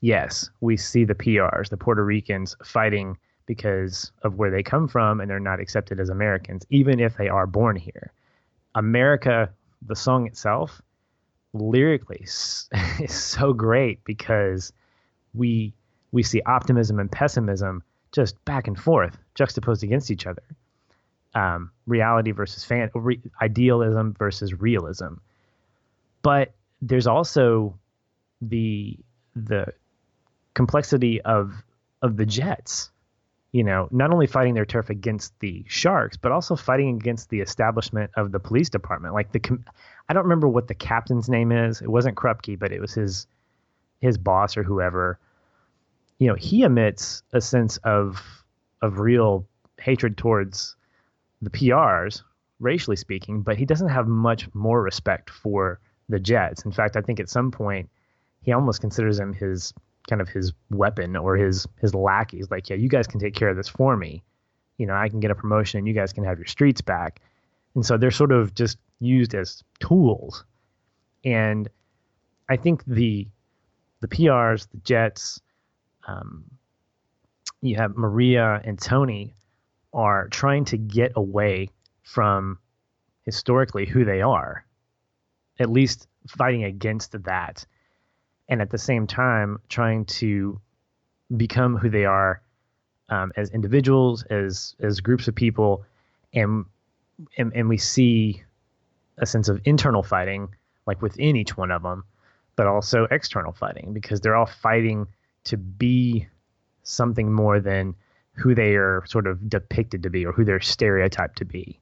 Yes, we see the PRs, the Puerto Ricans, fighting because of where they come from and they're not accepted as Americans, even if they are born here. America, the song itself, lyrically is so great because we we see optimism and pessimism just back and forth, juxtaposed against each other. Um, reality versus fan, re- idealism versus realism. But there's also the the complexity of of the Jets. You know, not only fighting their turf against the Sharks, but also fighting against the establishment of the police department. Like the, I don't remember what the captain's name is. It wasn't Krupke, but it was his his boss or whoever. You know, he emits a sense of of real hatred towards the PRs, racially speaking, but he doesn't have much more respect for the Jets. In fact, I think at some point he almost considers them his kind of his weapon or his his lackeys. Like, yeah, you guys can take care of this for me. You know, I can get a promotion and you guys can have your streets back. And so they're sort of just used as tools. And I think the the PRs, the Jets, um, you have Maria and Tony are trying to get away from historically who they are, at least fighting against that, and at the same time trying to become who they are um, as individuals, as as groups of people, and, and and we see a sense of internal fighting, like within each one of them, but also external fighting because they're all fighting to be something more than who they are sort of depicted to be or who they're stereotyped to be,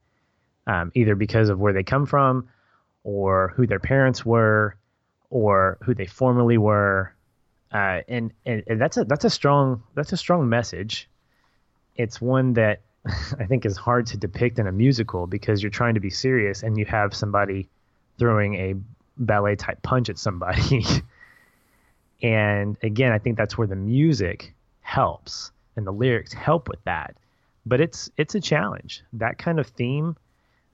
um, either because of where they come from, or who their parents were, or who they formerly were, uh, and, and and that's a that's a strong that's a strong message. It's one that I think is hard to depict in a musical because you're trying to be serious and you have somebody throwing a ballet type punch at somebody. and again, I think that's where the music helps and the lyrics help with that. But it's it's a challenge. That kind of theme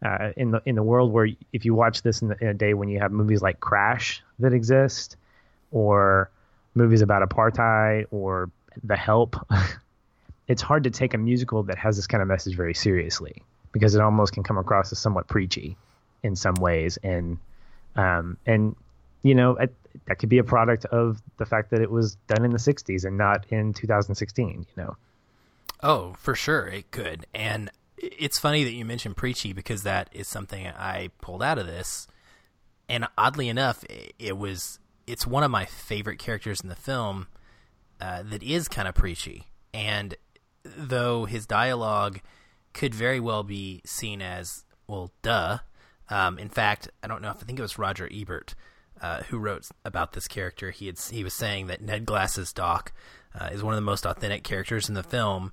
uh, in the in the world where if you watch this in, the, in a day when you have movies like Crash that exist, or movies about apartheid or The Help, it's hard to take a musical that has this kind of message very seriously because it almost can come across as somewhat preachy in some ways, and um, and you know it, that could be a product of the fact that it was done in the '60s and not in 2016. You know. Oh, for sure it could, and it's funny that you mentioned preachy because that is something I pulled out of this, and oddly enough, it was it's one of my favorite characters in the film uh, that is kind of preachy, and though his dialogue could very well be seen as well, duh. Um, in fact, I don't know if I think it was Roger Ebert uh, who wrote about this character. He had he was saying that Ned Glass's Doc uh, is one of the most authentic characters in the film,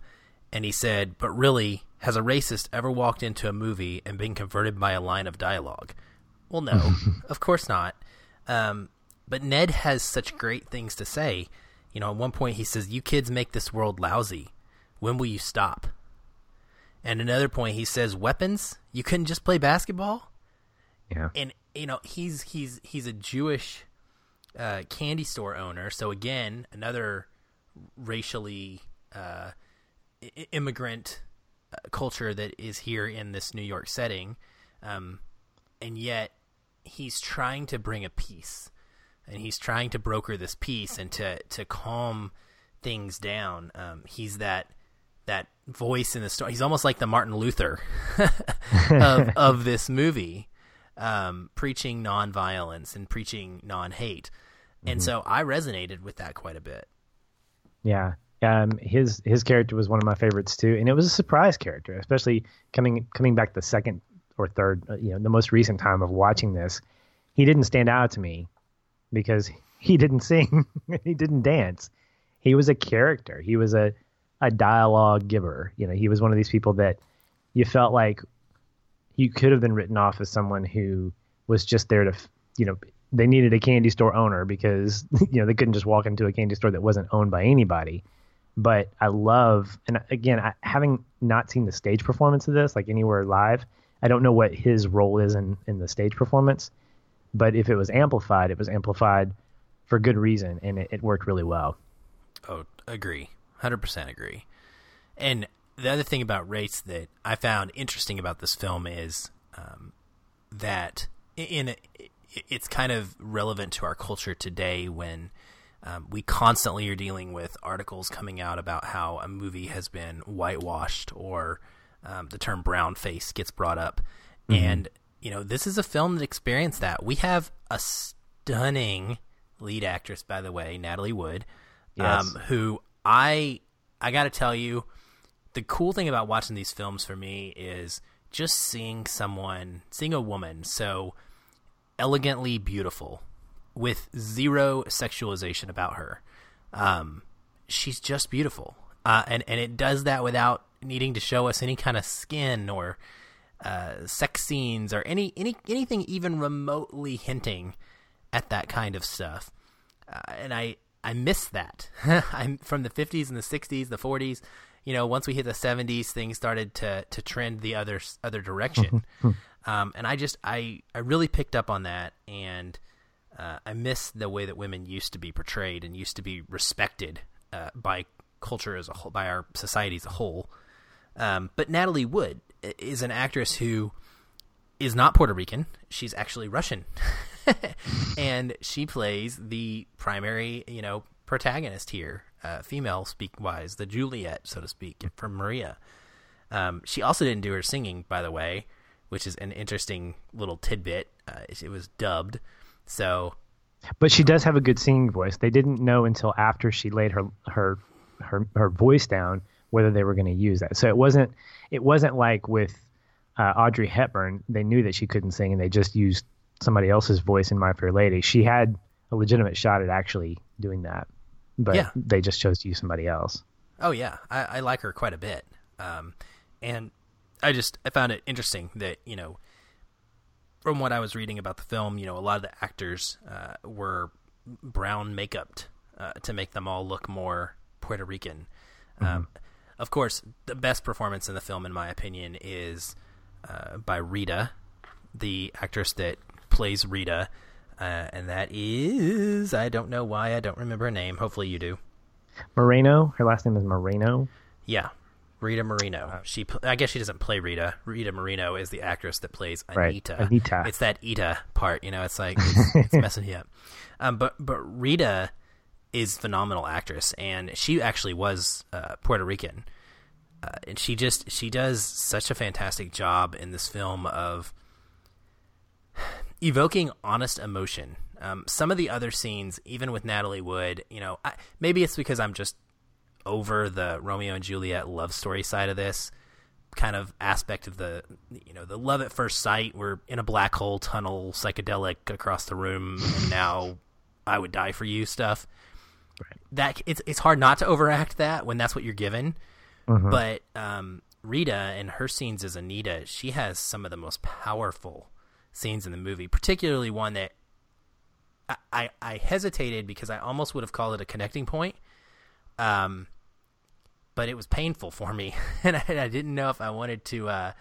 and he said, but really, has a racist ever walked into a movie and been converted by a line of dialogue? Well, no, of course not. Um, but Ned has such great things to say. You know, at one point he says, "You kids make this world lousy. When will you stop?" And another point he says, "Weapons? You couldn't just play basketball?" Yeah. And you know, he's he's he's a Jewish uh, candy store owner, so again, another racially uh, immigrant uh, culture that is here in this New York setting, um, and yet he's trying to bring a peace, and he's trying to broker this peace and to to calm things down. Um, he's that that voice in the story. He's almost like the Martin Luther of of this movie, um, preaching nonviolence and preaching non-hate, and mm-hmm. so I resonated with that quite a bit. Yeah, um, his his character was one of my favorites too, and it was a surprise character, especially coming coming back the second or third, uh, you know, the most recent time of watching this. He didn't stand out to me because he didn't sing, he didn't dance. He was a character. He was a a dialogue giver. You know, he was one of these people that you felt like you could have been written off as someone who was just there to, you know, they needed a candy store owner because you know they couldn't just walk into a candy store that wasn't owned by anybody but I love, and again, I, having not seen the stage performance of this, like anywhere live, I don't know what his role is in, in the stage performance. But if it was amplified, it was amplified for good reason, and it, it worked really well. Oh, agree. 100% agree. And the other thing about race that I found interesting about this film is um, that in, in it's kind of relevant to our culture today when um, we constantly are dealing with articles coming out about how a movie has been whitewashed or um, the term brown face gets brought up. Mm-hmm. And, you know, this is a film that experienced that. We have a stunning lead actress, by the way, Natalie Wood, yes. um, who I, I got to tell you, the cool thing about watching these films for me is just seeing someone, seeing a woman so elegantly beautiful with zero sexualization about her. Um, she's just beautiful, uh, and and it does that without needing to show us any kind of skin or uh, sex scenes or any any anything even remotely hinting at that kind of stuff. Uh, and I I miss that. I'm from the 50s and the 60s, the 40s. You know, once we hit the 70s, things started to to trend the other other direction. um, and I just I I really picked up on that and uh, I miss the way that women used to be portrayed and used to be respected uh, by culture as a whole, by our society as a whole. Um, but Natalie Wood is an actress who is not Puerto Rican. She's actually Russian, and she plays the primary, you know, protagonist here, uh, female speak wise, the Juliet, so to speak, from Maria. Um, she also didn't do her singing, by the way, which is an interesting little tidbit. Uh, it was dubbed. So, but she does have a good singing voice. They didn't know until after she laid her her her her voice down whether they were going to use that. So it wasn't it wasn't like with uh, Audrey Hepburn. They knew that she couldn't sing, and they just used somebody else's voice in My Fair Lady. She had a legitimate shot at actually doing that, but yeah. they just chose to use somebody else. Oh yeah, I, I like her quite a bit, um, and I just I found it interesting that you know from what I was reading about the film, you know, a lot of the actors uh, were brown makeuped uh, to make them all look more Puerto Rican. Mm-hmm. Um, of course, the best performance in the film, in my opinion, is uh, by Rita, the actress that plays Rita, uh, and that is I don't know why I don't remember her name. Hopefully you do. Moreno. Her last name is Moreno. Yeah, Rita Moreno. She, I guess she doesn't play Rita. Rita Moreno is the actress that plays Anita. Right. Anita. It's that Ita part. You know, it's like it's, it's messing me up. Um, but but Rita is phenomenal actress, and she actually was uh, Puerto Rican, uh, and she just she does such a fantastic job in this film of evoking honest emotion. Um, some of the other scenes, even with Natalie Wood, you know, I, maybe it's because I'm just over the Romeo and Juliet love story side of this kind of aspect of the you know the love at first sight we're in a black hole tunnel psychedelic across the room and now i would die for you stuff right. that it's it's hard not to overact that when that's what you're given mm-hmm. but um, rita and her scenes as anita she has some of the most powerful scenes in the movie particularly one that I, I, I hesitated because I almost would have called it a connecting point. Um, but it was painful for me, and I, I didn't know if I wanted to uh,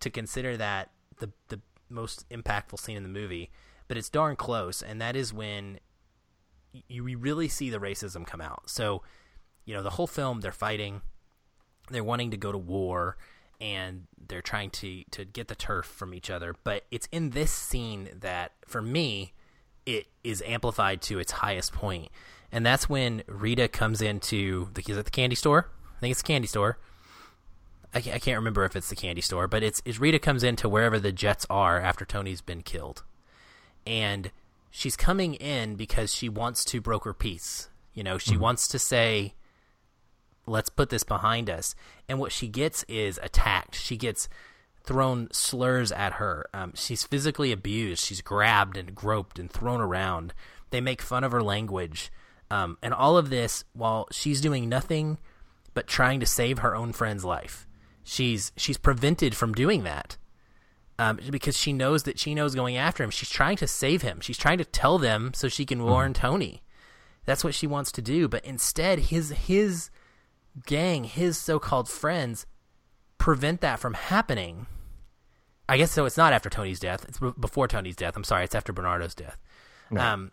to consider that the the most impactful scene in the movie. But it's darn close, and that is when you really see the racism come out. So, you know, the whole film they're fighting, they're wanting to go to war, and they're trying to to get the turf from each other. But it's in this scene that, for me, it is amplified to its highest point. point, and that's when Rita comes into the is it the candy store? Think it's a candy store. I can't, I can't remember if it's the candy store, but it's, it's Rita comes into wherever the Jets are after Tony's been killed, and she's coming in because she wants to broker peace. You know, she mm-hmm. wants to say, "Let's put this behind us." And what she gets is attacked. She gets thrown slurs at her. Um, she's physically abused. She's grabbed and groped and thrown around. They make fun of her language, um, and all of this while she's doing nothing but trying to save her own friend's life. She's she's prevented from doing that um, because she knows that Chino's going after him. She's trying to save him. She's trying to tell them so she can mm-hmm. warn Tony. That's what she wants to do. But instead, his his gang, his so-called friends, prevent that from happening. I guess so. It's not after Tony's death. It's before Tony's death. I'm sorry. It's after Bernardo's death. No. Um,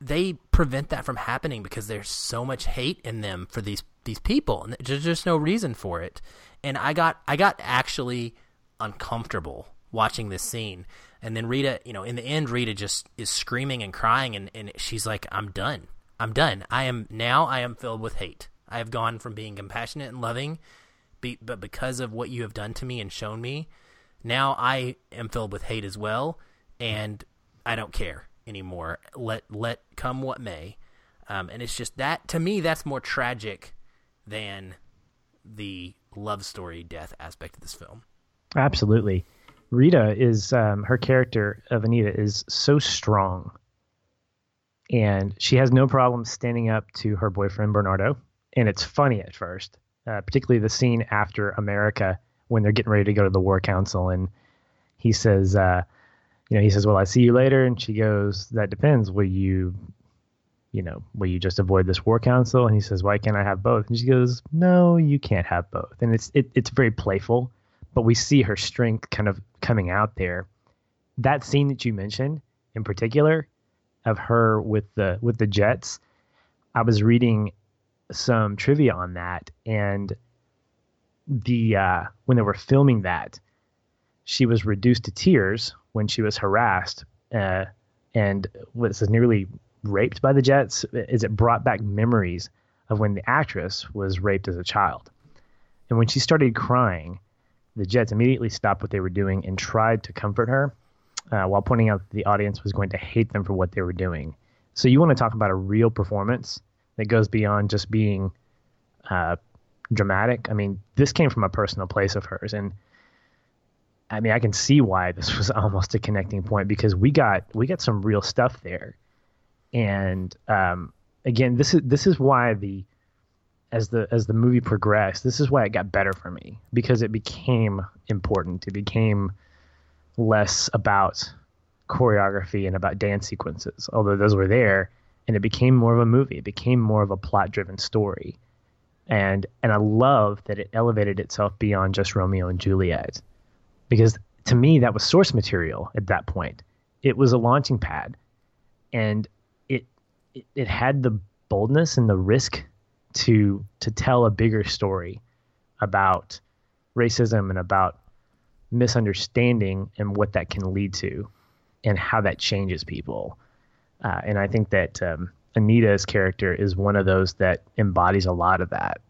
they prevent that from happening because there's so much hate in them for these these people, and there's just no reason for it. And I got I got actually uncomfortable watching this scene. And then Rita, you know, in the end, Rita just is screaming and crying, and, and she's like, "I'm done. I'm done. I am now. I am filled with hate. I have gone from being compassionate and loving, be, but because of what you have done to me and shown me, now I am filled with hate as well, and I don't care anymore. Let let come what may." Um, and it's just that to me, that's more tragic than the love story death aspect of this film. Absolutely. Rita is um, her character of Anita is so strong, and she has no problem standing up to her boyfriend Bernardo. And it's funny at first, uh, particularly the scene after America when they're getting ready to go to the War Council, and he says, uh, "You know, he says, well, I see you later," and she goes, "That depends. Will you you know, will you just avoid this war council? And he says, why can't I have both? And she goes, no, you can't have both. And it's it, it's very playful, but we see her strength kind of coming out there. That scene that you mentioned in particular of her with the with the Jets, I was reading some trivia on that, and the uh, when they were filming that, she was reduced to tears when she was harassed, uh, and was nearly raped by the Jets is it brought back memories of when the actress was raped as a child. And when she started crying, the Jets immediately stopped what they were doing and tried to comfort her uh, while pointing out that the audience was going to hate them for what they were doing. So you want to talk about a real performance that goes beyond just being uh, dramatic. I mean, this came from a personal place of hers, and I mean, I can see why this was almost a connecting point because we got we got some real stuff there and um, again, this is this is why the as the as the movie progressed, this is why it got better for me because it became important. It became less about choreography and about dance sequences, although those were there, and it became more of a movie. It became more of a plot driven story. And and I love that it elevated itself beyond just Romeo and Juliet. Because to me, that was source material at that point. It was a launching pad, and it it, it had the boldness and the risk to to tell a bigger story about racism and about misunderstanding and what that can lead to and how that changes people. Uh, and I think that um, Anita's character is one of those that embodies a lot of that.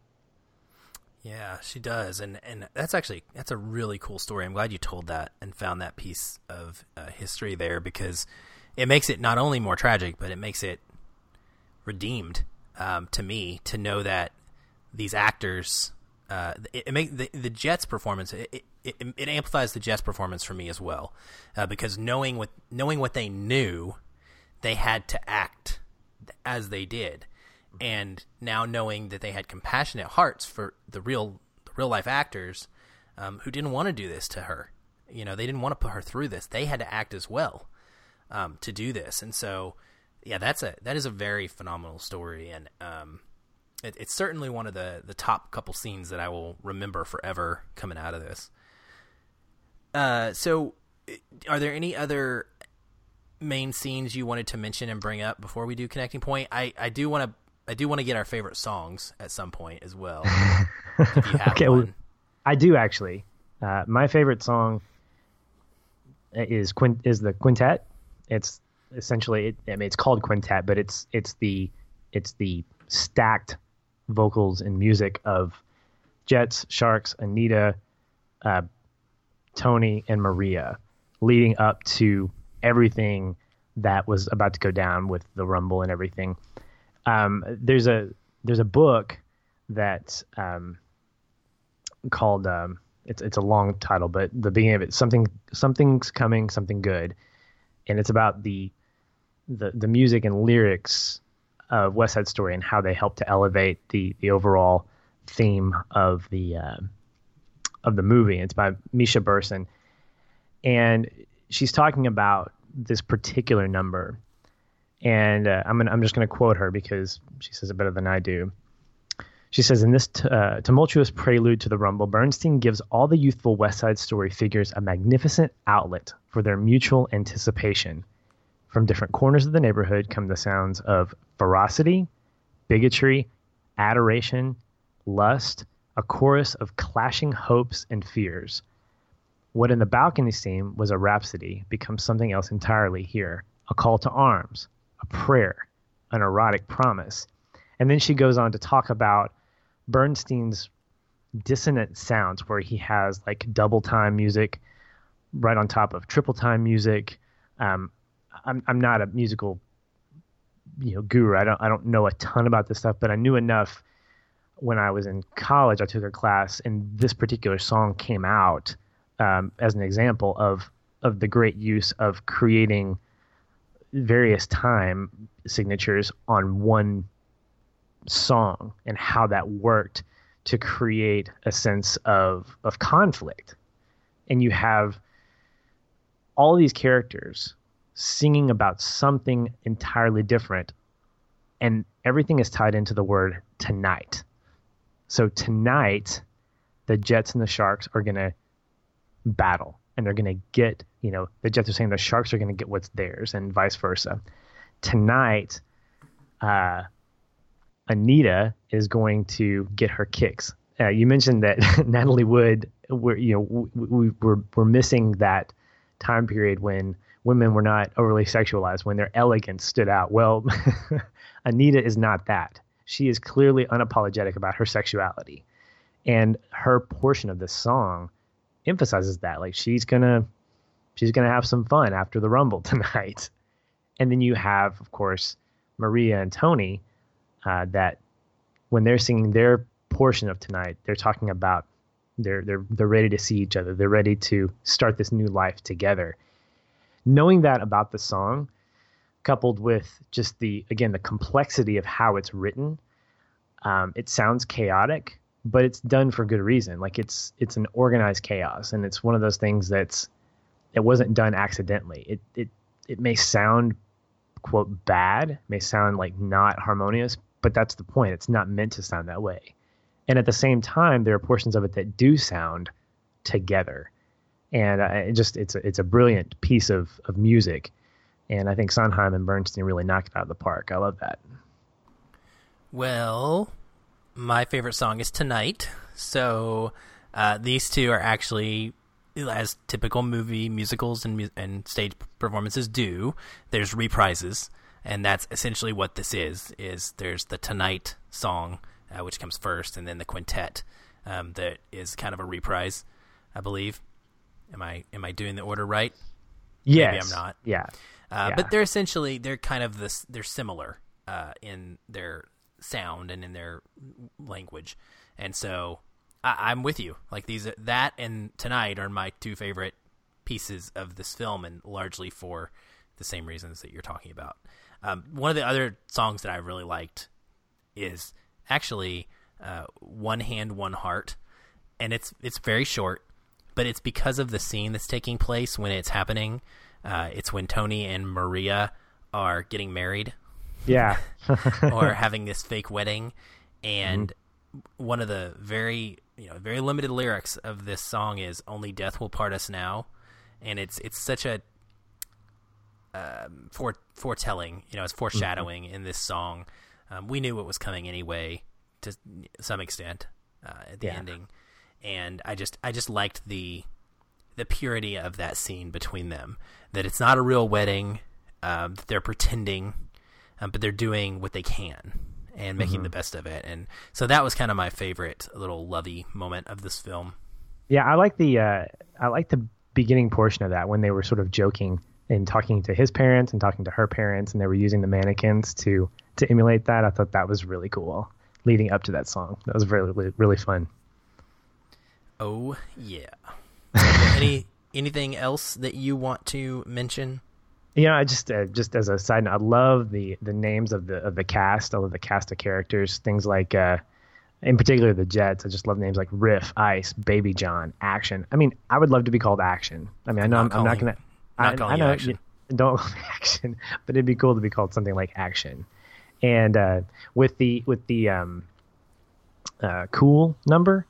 Yeah, she does, and and that's actually that's a really cool story. I'm glad you told that and found that piece of uh, history there because it makes it not only more tragic, but it makes it redeemed um, to me to know that these actors. Uh, it, it the, the Jets performance. It, it, it, amplifies the Jets performance for me as well, uh, because knowing what knowing what they knew, they had to act as they did, and now knowing that they had compassionate hearts for the real the real life actors um, who didn't want to do this to her. You know, they didn't want to put her through this. They had to act as well um, to do this, and so yeah, that's a that is a very phenomenal story, and um, it, it's certainly one of the the top couple scenes that I will remember forever coming out of this. Uh, so, are there any other main scenes you wanted to mention and bring up before we do connecting point? I I do want to I do want to get our favorite songs at some point as well. okay, well, I do actually. Uh, my favorite song is quint is the quintet. It's essentially it, I mean it's called quintet, but it's it's the it's the stacked vocals and music of Jets, Sharks, Anita, uh, Tony, and Maria, leading up to everything that was about to go down with the Rumble and everything. Um, there's a there's a book that um, called um, it's it's a long title, but the beginning of it something something's coming, something good, and it's about the the the music and lyrics of West Side Story and how they help to elevate the the overall theme of the uh, of the movie. It's by Misha Berson, and she's talking about this particular number. And uh, I'm gonna, I'm just going to quote her because she says it better than I do. She says, in this t- uh, tumultuous prelude to the Rumble, Bernstein gives all the youthful West Side Story figures a magnificent outlet for their mutual anticipation. From different corners of the neighborhood come the sounds of ferocity, bigotry, adoration, lust, a chorus of clashing hopes and fears. What in the balcony scene was a rhapsody becomes something else entirely here a call to arms, a prayer, an erotic promise. And then she goes on to talk about Bernstein's dissonant sounds, where he has like double time music right on top of triple time music. Um, I'm I'm not a musical you know guru. I don't I don't know a ton about this stuff, but I knew enough when I was in college. I took a class, and this particular song came out um, as an example of of the great use of creating various time signatures on one song and how that worked to create a sense of of conflict. And you have all these characters singing about something entirely different and everything is tied into the word tonight. So tonight the jets and the sharks are going to battle and they're going to get you know the jets are saying the sharks are going to get what's theirs and vice versa. Tonight uh, anita is going to get her kicks. Uh, you mentioned that natalie wood we're you know we, we, we're, we're missing that time period when women were not overly sexualized when their elegance stood out. Well anita is not that. She is clearly unapologetic about her sexuality. And her portion of this song emphasizes that like she's gonna she's gonna have some fun after the rumble tonight. And then you have of course maria and tony uh, that when they're singing their portion of tonight they're talking about they're they're they're ready to see each other. They're ready to start this new life together. Knowing that about the song coupled with just the again the complexity of how it's written um, it sounds chaotic but it's done for good reason. Like it's it's an organized chaos, and it's one of those things that's it wasn't done accidentally. It it it may sound quote bad, may sound like not harmonious, but that's the point. It's not meant to sound that way. And at the same time, there are portions of it that do sound together. and it just it's a it's a brilliant piece of of music, and I think Sondheim and Bernstein really knocked it out of the park. I love that. Well, my favorite song is Tonight. So uh, these two are actually, as typical movie musicals and, mu- and stage performances do, there's reprises. And that's essentially what this is, is there's the Tonight song, uh, which comes first, and then the quintet um, that is kind of a reprise, I believe. Am I am I doing the order right? Yes. Maybe I'm not. Yeah. Uh, Yeah. But they're essentially they're kind of this they're similar uh, in their sound and in their language, and so I, I'm with you. Like these that and tonight are my two favorite pieces of this film, and largely for the same reasons that you're talking about. Um, one of the other songs that I really liked is actually uh, "One Hand, One Heart," and it's it's very short, but it's because of the scene that's taking place when it's happening. Uh, it's when Tony and Maria are getting married Yeah. or having this fake wedding, and one of the very you know very limited lyrics of this song is "Only death will part us now," and it's it's such a um, fore, foretelling, you know, it's foreshadowing in this song. Um, we knew what was coming anyway, to some extent, uh, at the Yeah. ending, and I just I just liked the the purity of that scene between them. That it's not a real wedding. Um, that they're pretending, um, but they're doing what they can and making the best of it. And so that was kind of my favorite little lovey moment of this film. Yeah, I like the uh, I like the beginning portion of that when they were sort of joking and talking to his parents and talking to her parents, and they were using the mannequins to to emulate that. I thought that was really cool. Leading up to that song, that was really really, really fun. Oh yeah. Any anything else that you want to mention? You know, I just uh, just as a side note, I love the the names of the of the cast. I love the cast of characters. Things like, uh, in particular, the Jets. I just love names like Riff, Ice, Baby John, Action. I mean, I would love to be called Action. I mean, I know Not I'm, I'm not gonna. not I, calling I know Action. you- don't call me Action, but it'd be cool to be called something like Action. And uh, with the with the um, uh, cool number,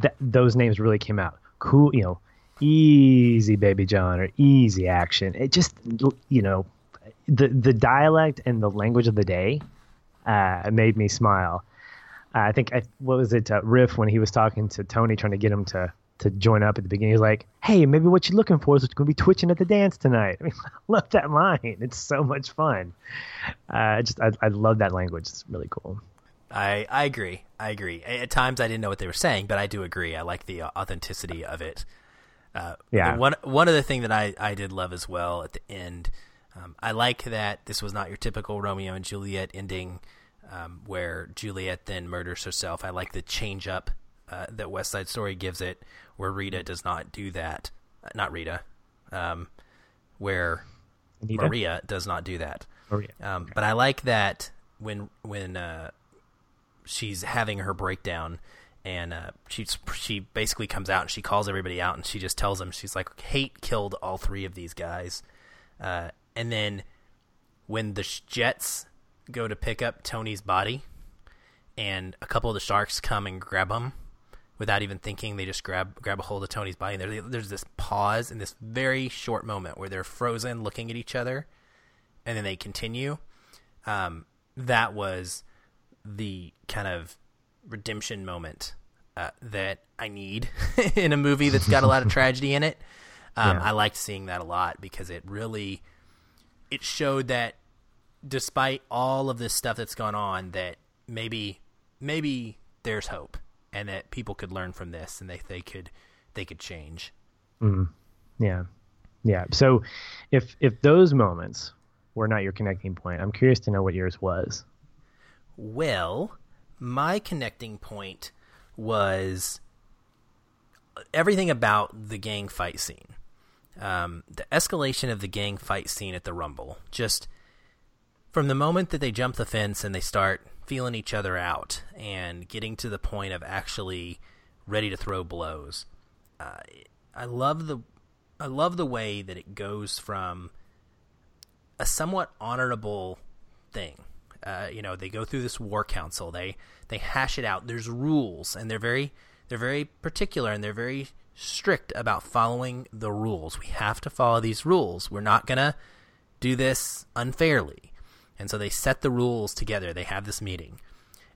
th- those names really came out. Cool, you know, easy baby John or easy action. It just, you know, the the dialect and the language of the day uh, made me smile. Uh, I think I, what was it, uh, Riff when he was talking to Tony, trying to get him to to join up at the beginning. He's like, "Hey, maybe what you're looking for is going to be twitching at the dance tonight." I mean, love that line. It's so much fun. Uh, I just I, I love that language. It's really cool. I I agree. I agree. At times I didn't know what they were saying, but I do agree. I like the uh, authenticity of it. Uh, Yeah. One one other thing that I I did love as well at the end. Um, I like that this was not your typical Romeo and Juliet ending, um, where Juliet then murders herself. I like the change up uh, that West Side Story gives it, where Rita does not do that. Uh, not Rita, um, where Anita? Maria does not do that. Maria. Um, But I like that when when uh, she's having her breakdown, and uh, she she basically comes out and she calls everybody out, and she just tells them she's like, hate killed all three of these guys, uh, and then when the Jets go to pick up Tony's body, and a couple of the sharks come and grab him. Without even thinking, they just grab grab a hold of Tony's body. And there, there's this pause in this very short moment where they're frozen, looking at each other, and then they continue. Um, that was the kind of redemption moment uh, that I need in a movie that's got a lot of tragedy in it. Um, Yeah. I liked seeing that a lot because it really it showed that despite all of this stuff that's gone on, that maybe maybe there's hope and that people could learn from this and they they could they could change. Yeah. Yeah. So if if those moments were not your connecting point, I'm curious to know what yours was. Well, my connecting point was everything about the gang fight scene. Um, the escalation of the gang fight scene at the Rumble. Just from the moment that they jump the fence and they start feeling each other out and getting to the point of actually ready to throw blows. Uh, I love the I love the way that it goes from a somewhat honorable thing. Uh, you know, they go through this war council. They they hash it out. There's rules, and they're very they're very particular, and they're very strict about following the rules. We have to follow these rules. We're not going to do this unfairly. And so they set the rules together. They have this meeting.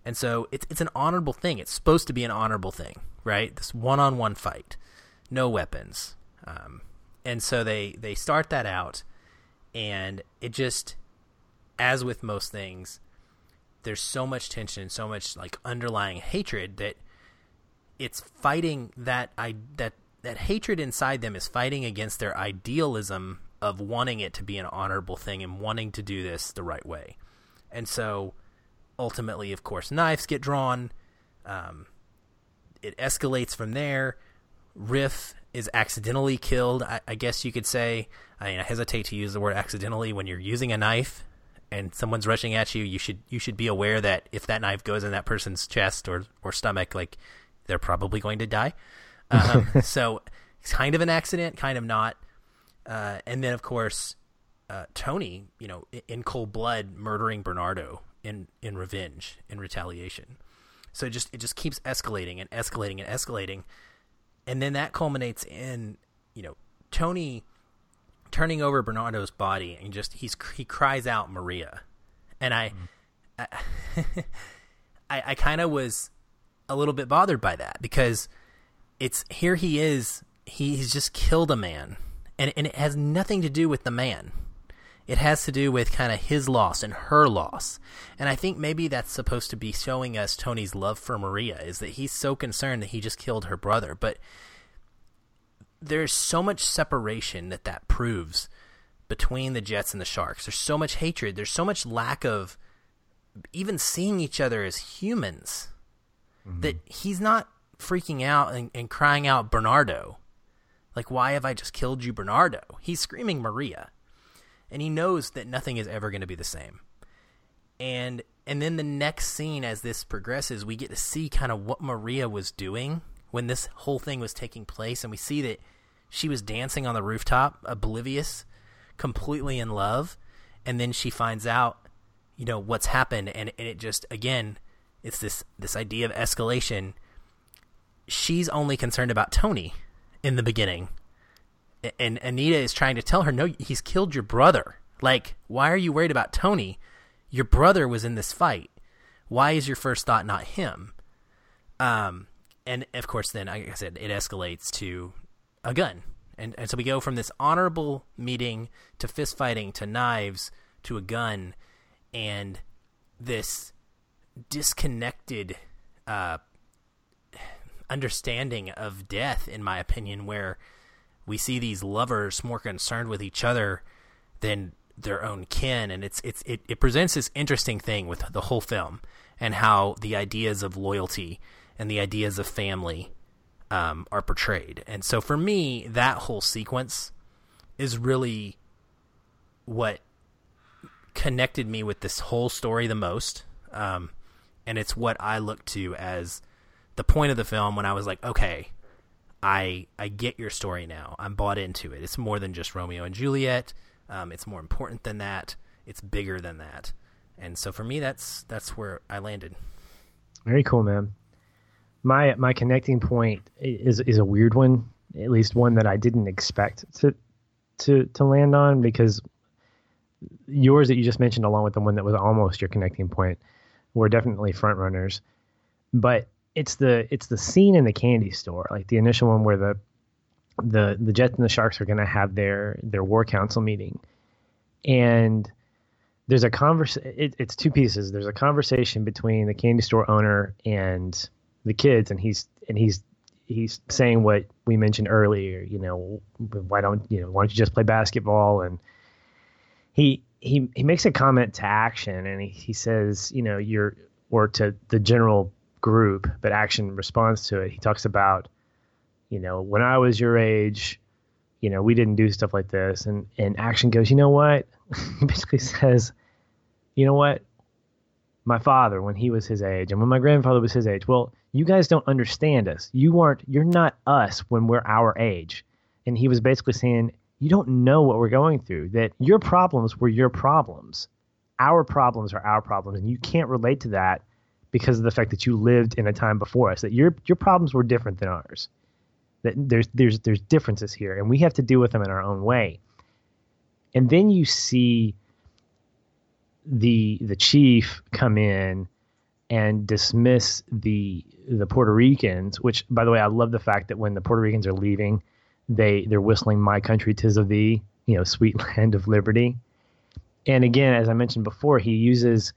And so it's it's an honorable thing. It's supposed to be an honorable thing, right? This one-on-one fight, no weapons. Um, and so they they start that out and it just as with most things there's so much tension so much like underlying hatred that it's fighting that I that that hatred inside them is fighting against their idealism of wanting it to be an honorable thing and wanting to do this the right way. And so ultimately, of course, knives get drawn. Um, it escalates from there. Riff is accidentally killed, I, I guess you could say. I, I hesitate to use the word accidentally when you're using a knife and someone's rushing at you. You should you should be aware that if that knife goes in that person's chest or or stomach, like they're probably going to die. Um, so it's kind of an accident, kind of not. Uh, and then, of course, uh, Tony, you know, in cold blood, murdering Bernardo in in revenge, in retaliation. So it just it just keeps escalating turning over Bernardo's body and just he's he cries out Maria, and I, mm-hmm. I, I, I kind of was a little bit bothered by that because it's here he is he's just killed a man. And and it has nothing to do with the man. It has to do with kind of his loss and her loss. And i think maybe that's supposed to be showing us tony's love for maria is that he's so concerned that he just killed her brother. But there's so much separation that that proves between the jets and the sharks there's so much hatred there's so much lack of even seeing each other as humans mm-hmm. that he's not freaking out and, and crying out Bernardo. Like, why have I just killed you, Bernardo? He's screaming Maria. And he knows that nothing is ever going to be the same. And and then the next scene as this progresses, we get to see kind of what Maria was doing when this whole thing was taking place and we see that she was dancing on the rooftop, oblivious, completely in love, and then she finds out, you know, what's happened and, and it just again it's this this idea of escalation. She's only concerned about Tony in the beginning, and Anita is trying to tell her, "No, he's killed your brother. Like, why are you worried about Tony? Your brother was in this fight. Why is your first thought not him?" Um, and of course, then like I said, it escalates to a gun, and and so we go from this honorable meeting to fist fighting to knives to a gun, and this disconnected uh, understanding of death, in my opinion, where we see these lovers more concerned with each other than their own kin, and it's it's it, it presents this interesting thing with the whole film and how the ideas of loyalty and the ideas of family um, are portrayed. And so for me, that whole sequence is really what connected me with this whole story the most. Um, and it's what I look to as the point of the film when I was like, okay, I I get your story now. I'm bought into it. It's more than just Romeo and Juliet. Um, it's more important than that. It's bigger than that. And so for me, that's that's where I landed. Very cool, man. My my connecting point is is a weird one, at least one that I didn't expect to to to land on because yours that you just mentioned, along with the one that was almost your connecting point, were definitely front runners, but it's the it's the scene in the candy store, like the initial one where the the the Jets and the Sharks are going to have their their war council meeting, and there's a convers it, it's two pieces. There's a conversation between the candy store owner and the kids, and he's and he's he's saying what we mentioned earlier. You know, why don't you know why don't you just play basketball? And he he he makes a comment to action and he, he says you know you're or to the general group but action responds to it he talks about you know when i was your age you know we didn't do stuff like this and and action goes you know what he basically says you know what my father when he was his age and when my grandfather was his age well you guys don't understand us you aren't you're not us when we're our age and he was basically saying you don't know what we're going through. That your problems were your problems. Our problems are our problems, and you can't relate to that because of the fact that you lived in a time before us. That your your problems were different than ours. that there's there's there's differences here, and we have to deal with them in our own way. And then you see the the chief come in and dismiss the the Puerto Ricans, which by the way, I love the fact that when the Puerto Ricans are leaving, they they're whistling "My Country, Tis of Thee," you know, "Sweet Land of Liberty." And again, as I mentioned before, he uses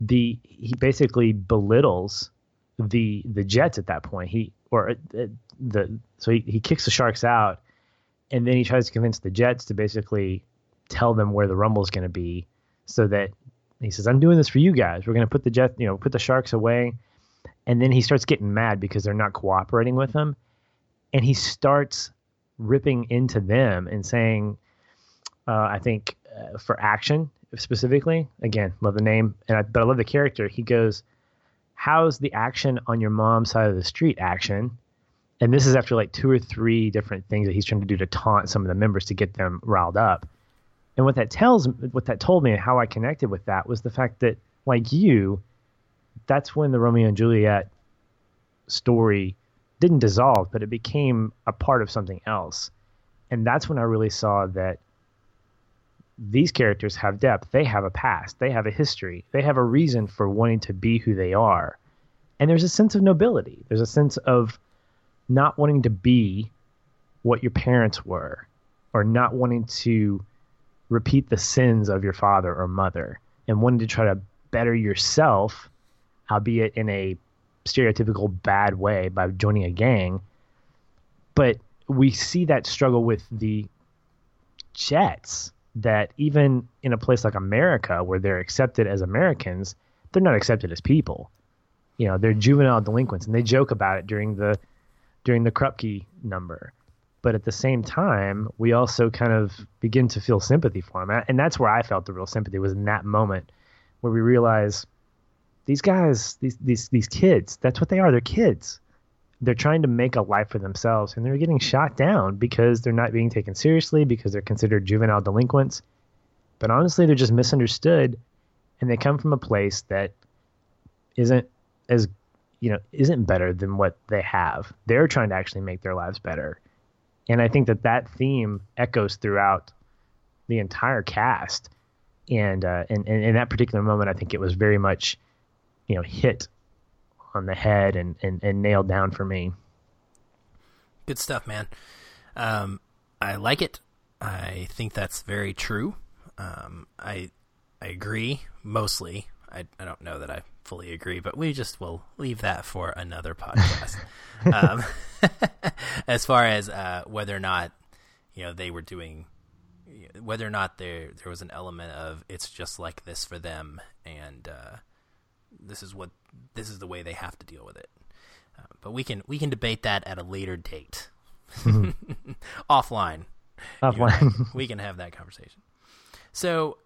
the he basically belittles the the Jets at that point. He or uh, the so he, he kicks the Sharks out, and then he tries to convince the Jets to basically tell them where the Rumble is going to be, so that he says, "I'm doing this for you guys. We're going to put the Jets, you know, put the Sharks away." And then he starts getting mad because they're not cooperating with him, and he starts ripping into them and saying, uh, "I think uh, for action specifically, again, love the name, and I, but I love the character." He goes how's the action on your mom's side of the street action? And this is after like two or three different things that he's trying to do to taunt some of the members to get them riled up. And what that tells, what that told me, and how I connected with that was the fact that, like you, that's when the Romeo and Juliet story didn't dissolve, but it became a part of something else. And that's when I really saw that these characters have depth. They have a past. They have a history. They have a reason for wanting to be who they are. And there's a sense of nobility. There's a sense of not wanting to be what your parents were or not wanting to repeat the sins of your father or mother and wanting to try to better yourself, albeit in a stereotypical bad way by joining a gang. But we see that struggle with the Jets that even in a place like America where they're accepted as Americans, they're not accepted as people. You know, they're juvenile delinquents and they joke about it during the during the Krupke number. But at the same time, we also kind of begin to feel sympathy for them. And that's where I felt the real sympathy was in that moment where we realize these guys, these these these kids, that's what they are. They're kids they're trying to make a life for themselves and they're getting shot down because they're not being taken seriously because they're considered juvenile delinquents but honestly they're just misunderstood and they come from a place that isn't as you know isn't better than what they have they're trying to actually make their lives better and i think that that theme echoes throughout the entire cast and uh, and, and in that particular moment i think it was very much you know hit on the head and, and, and nailed down for me. Good stuff, man. Um, I like it. I think that's very true. Um, I I agree mostly. I, I don't know that I fully agree, but we just will leave that for another podcast. um, as far as uh, whether or not you know they were doing, whether or not there there was an element of it's just like this for them, and uh, this is what this is the way they have to deal with it. Uh, but we can we can debate that at a later date, mm-hmm. offline. Offline, we can have that conversation. So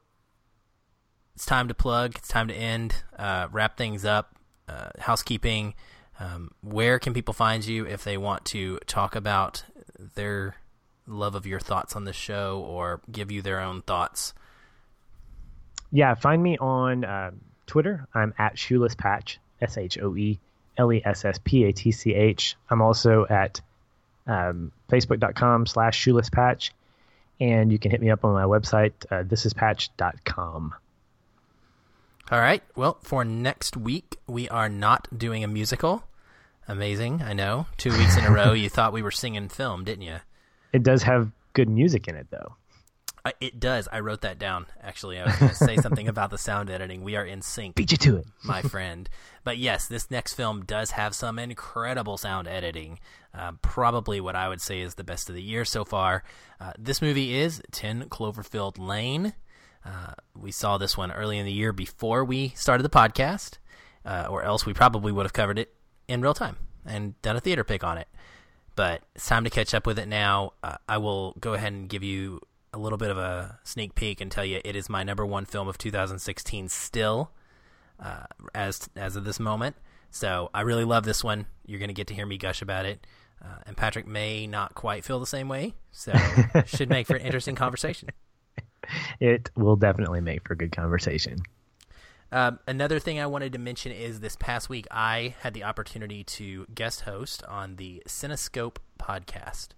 it's time to plug. It's time to end. Uh, wrap things up. Uh, housekeeping. Um, where can people find you if they want to talk about their love of your thoughts on the show or give you their own thoughts? Yeah, find me on uh, Twitter. I'm at Shoeless Patch. S H O E L E S S P A T C H. I'm also at um, facebook.com slash shoeless patch. And you can hit me up on my website, uh, thisispatch.com. All right. Well, for next week, we are not doing a musical. Amazing. I know. Two weeks in a row, you thought we were singing film, didn't you? It does have good music in it, though. Uh, it does. I wrote that down. Actually, I was going to say something about the sound editing. We are in sync. Beat you to it, my friend. But yes, this next film does have some incredible sound editing. Uh, probably what I would say is the best of the year so far. Uh, this movie is 10 Cloverfield Lane. Uh, we saw this one early in the year before we started the podcast, uh, or else we probably would have covered it in real time and done a theater pick on it. But it's time to catch up with it now. Uh, I will go ahead and give you a little bit of a sneak peek and tell you it is my number one film of 2016 still, uh, as as of this moment. So I really love this one. You're going to get to hear me gush about it, uh, and Patrick may not quite feel the same way. So should make for an interesting conversation. It will definitely make for good conversation. Um, another thing I wanted to mention is this past week I had the opportunity to guest host on the Cinescope Podcast.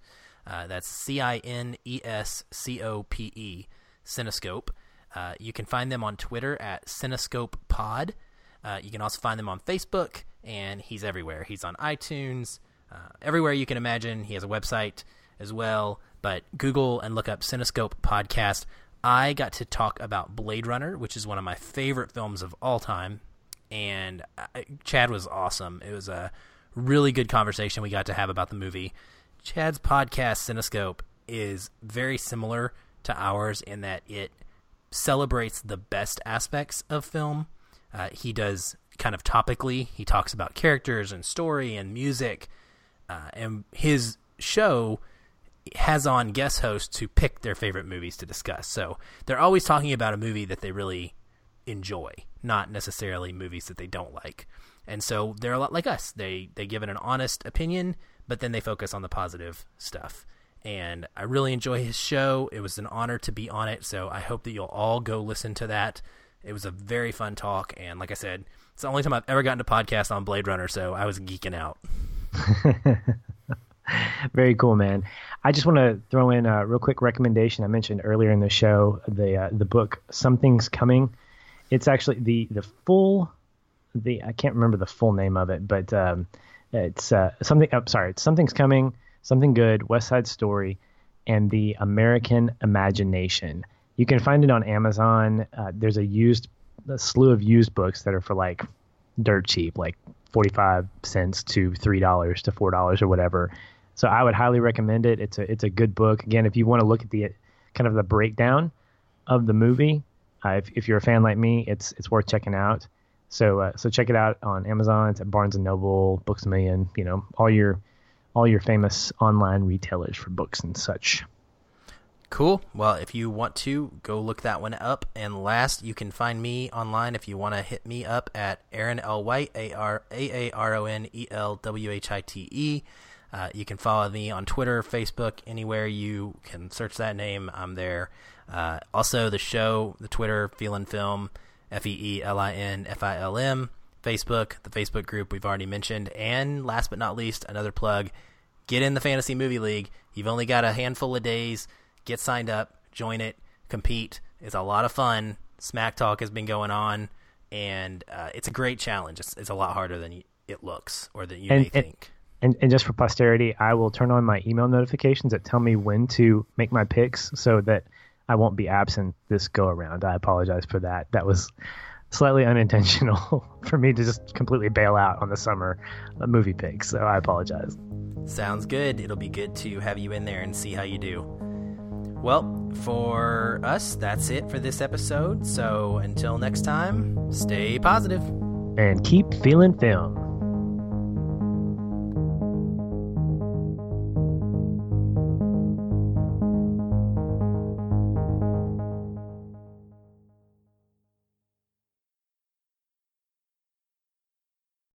Uh, that's C I N E S C O P E, Cinescope. Uh, you can find them on Twitter at Cinescope Pod. Uh, you can also find them on Facebook, and he's everywhere. He's on iTunes, uh, everywhere you can imagine. He has a website as well. But Google and look up Cinescope Podcast. I got to talk about Blade Runner, which is one of my favorite films of all time. And I, Chad was awesome. It was a really good conversation we got to have about the movie. Chad's podcast, Cinescope, is very similar to ours in that it celebrates the best aspects of film. Uh, he does kind of topically, he talks about characters and story and music. Uh, and his show has on guest hosts who pick their favorite movies to discuss. So they're always talking about a movie that they really enjoy, not necessarily movies that they don't like. And so they're a lot like us. They they give it an honest opinion, but then they focus on the positive stuff. And I really enjoy his show. It was an honor to be on it, so I hope that you'll all go listen to that. It was a very fun talk, and like I said, it's the only time I've ever gotten a podcast on Blade Runner, so I was geeking out. Very cool, man. I just want to throw in a real quick recommendation. I mentioned earlier in the show the uh, the book Something's Coming. It's actually the the full the I can't remember the full name of it, but um, it's uh, something. Oh, sorry, it's Something's Coming, Something Good, West Side Story, and the American Imagination. You can find it on Amazon. Uh, there's a used a slew of used books that are for like dirt cheap, like 45 cents to $3 to $4 or whatever. So I would highly recommend it. It's a it's a good book. Again, if you want to look at the kind of the breakdown of the movie, uh, if if you're a fan like me, it's it's worth checking out. So uh, so check it out on Amazon. It's at Barnes and Noble, Books a Million. You know all your all your famous online retailers for books and such. Cool. Well, if you want to, go look that one up. And last, you can find me online if you want to hit me up at Aaron L. White, A R A A R O N E L W H I T E. Uh, you can follow me on Twitter, Facebook, anywhere you can search that name. I'm there. Uh, also, the show, the Twitter, Feelin Film, F E E L I N F I L M, Facebook, the Facebook group we've already mentioned. And last but not least, another plug get in the Fantasy Movie League. You've only got a handful of days. Get signed up, join it, compete. It's a lot of fun. Smack Talk has been going on, and uh, it's a great challenge. It's, it's, a lot harder than it looks or than you and, may think. And, and just for posterity, I will turn on my email notifications that tell me when to make my picks so that I won't be absent this go around. I apologize for that. That was slightly unintentional for me to just completely bail out on the summer uh, movie picks. So I apologize. Sounds good. It'll be good to have you in there and see how you do. Well, for us, that's it for this episode. So until next time, stay positive and keep feeling film.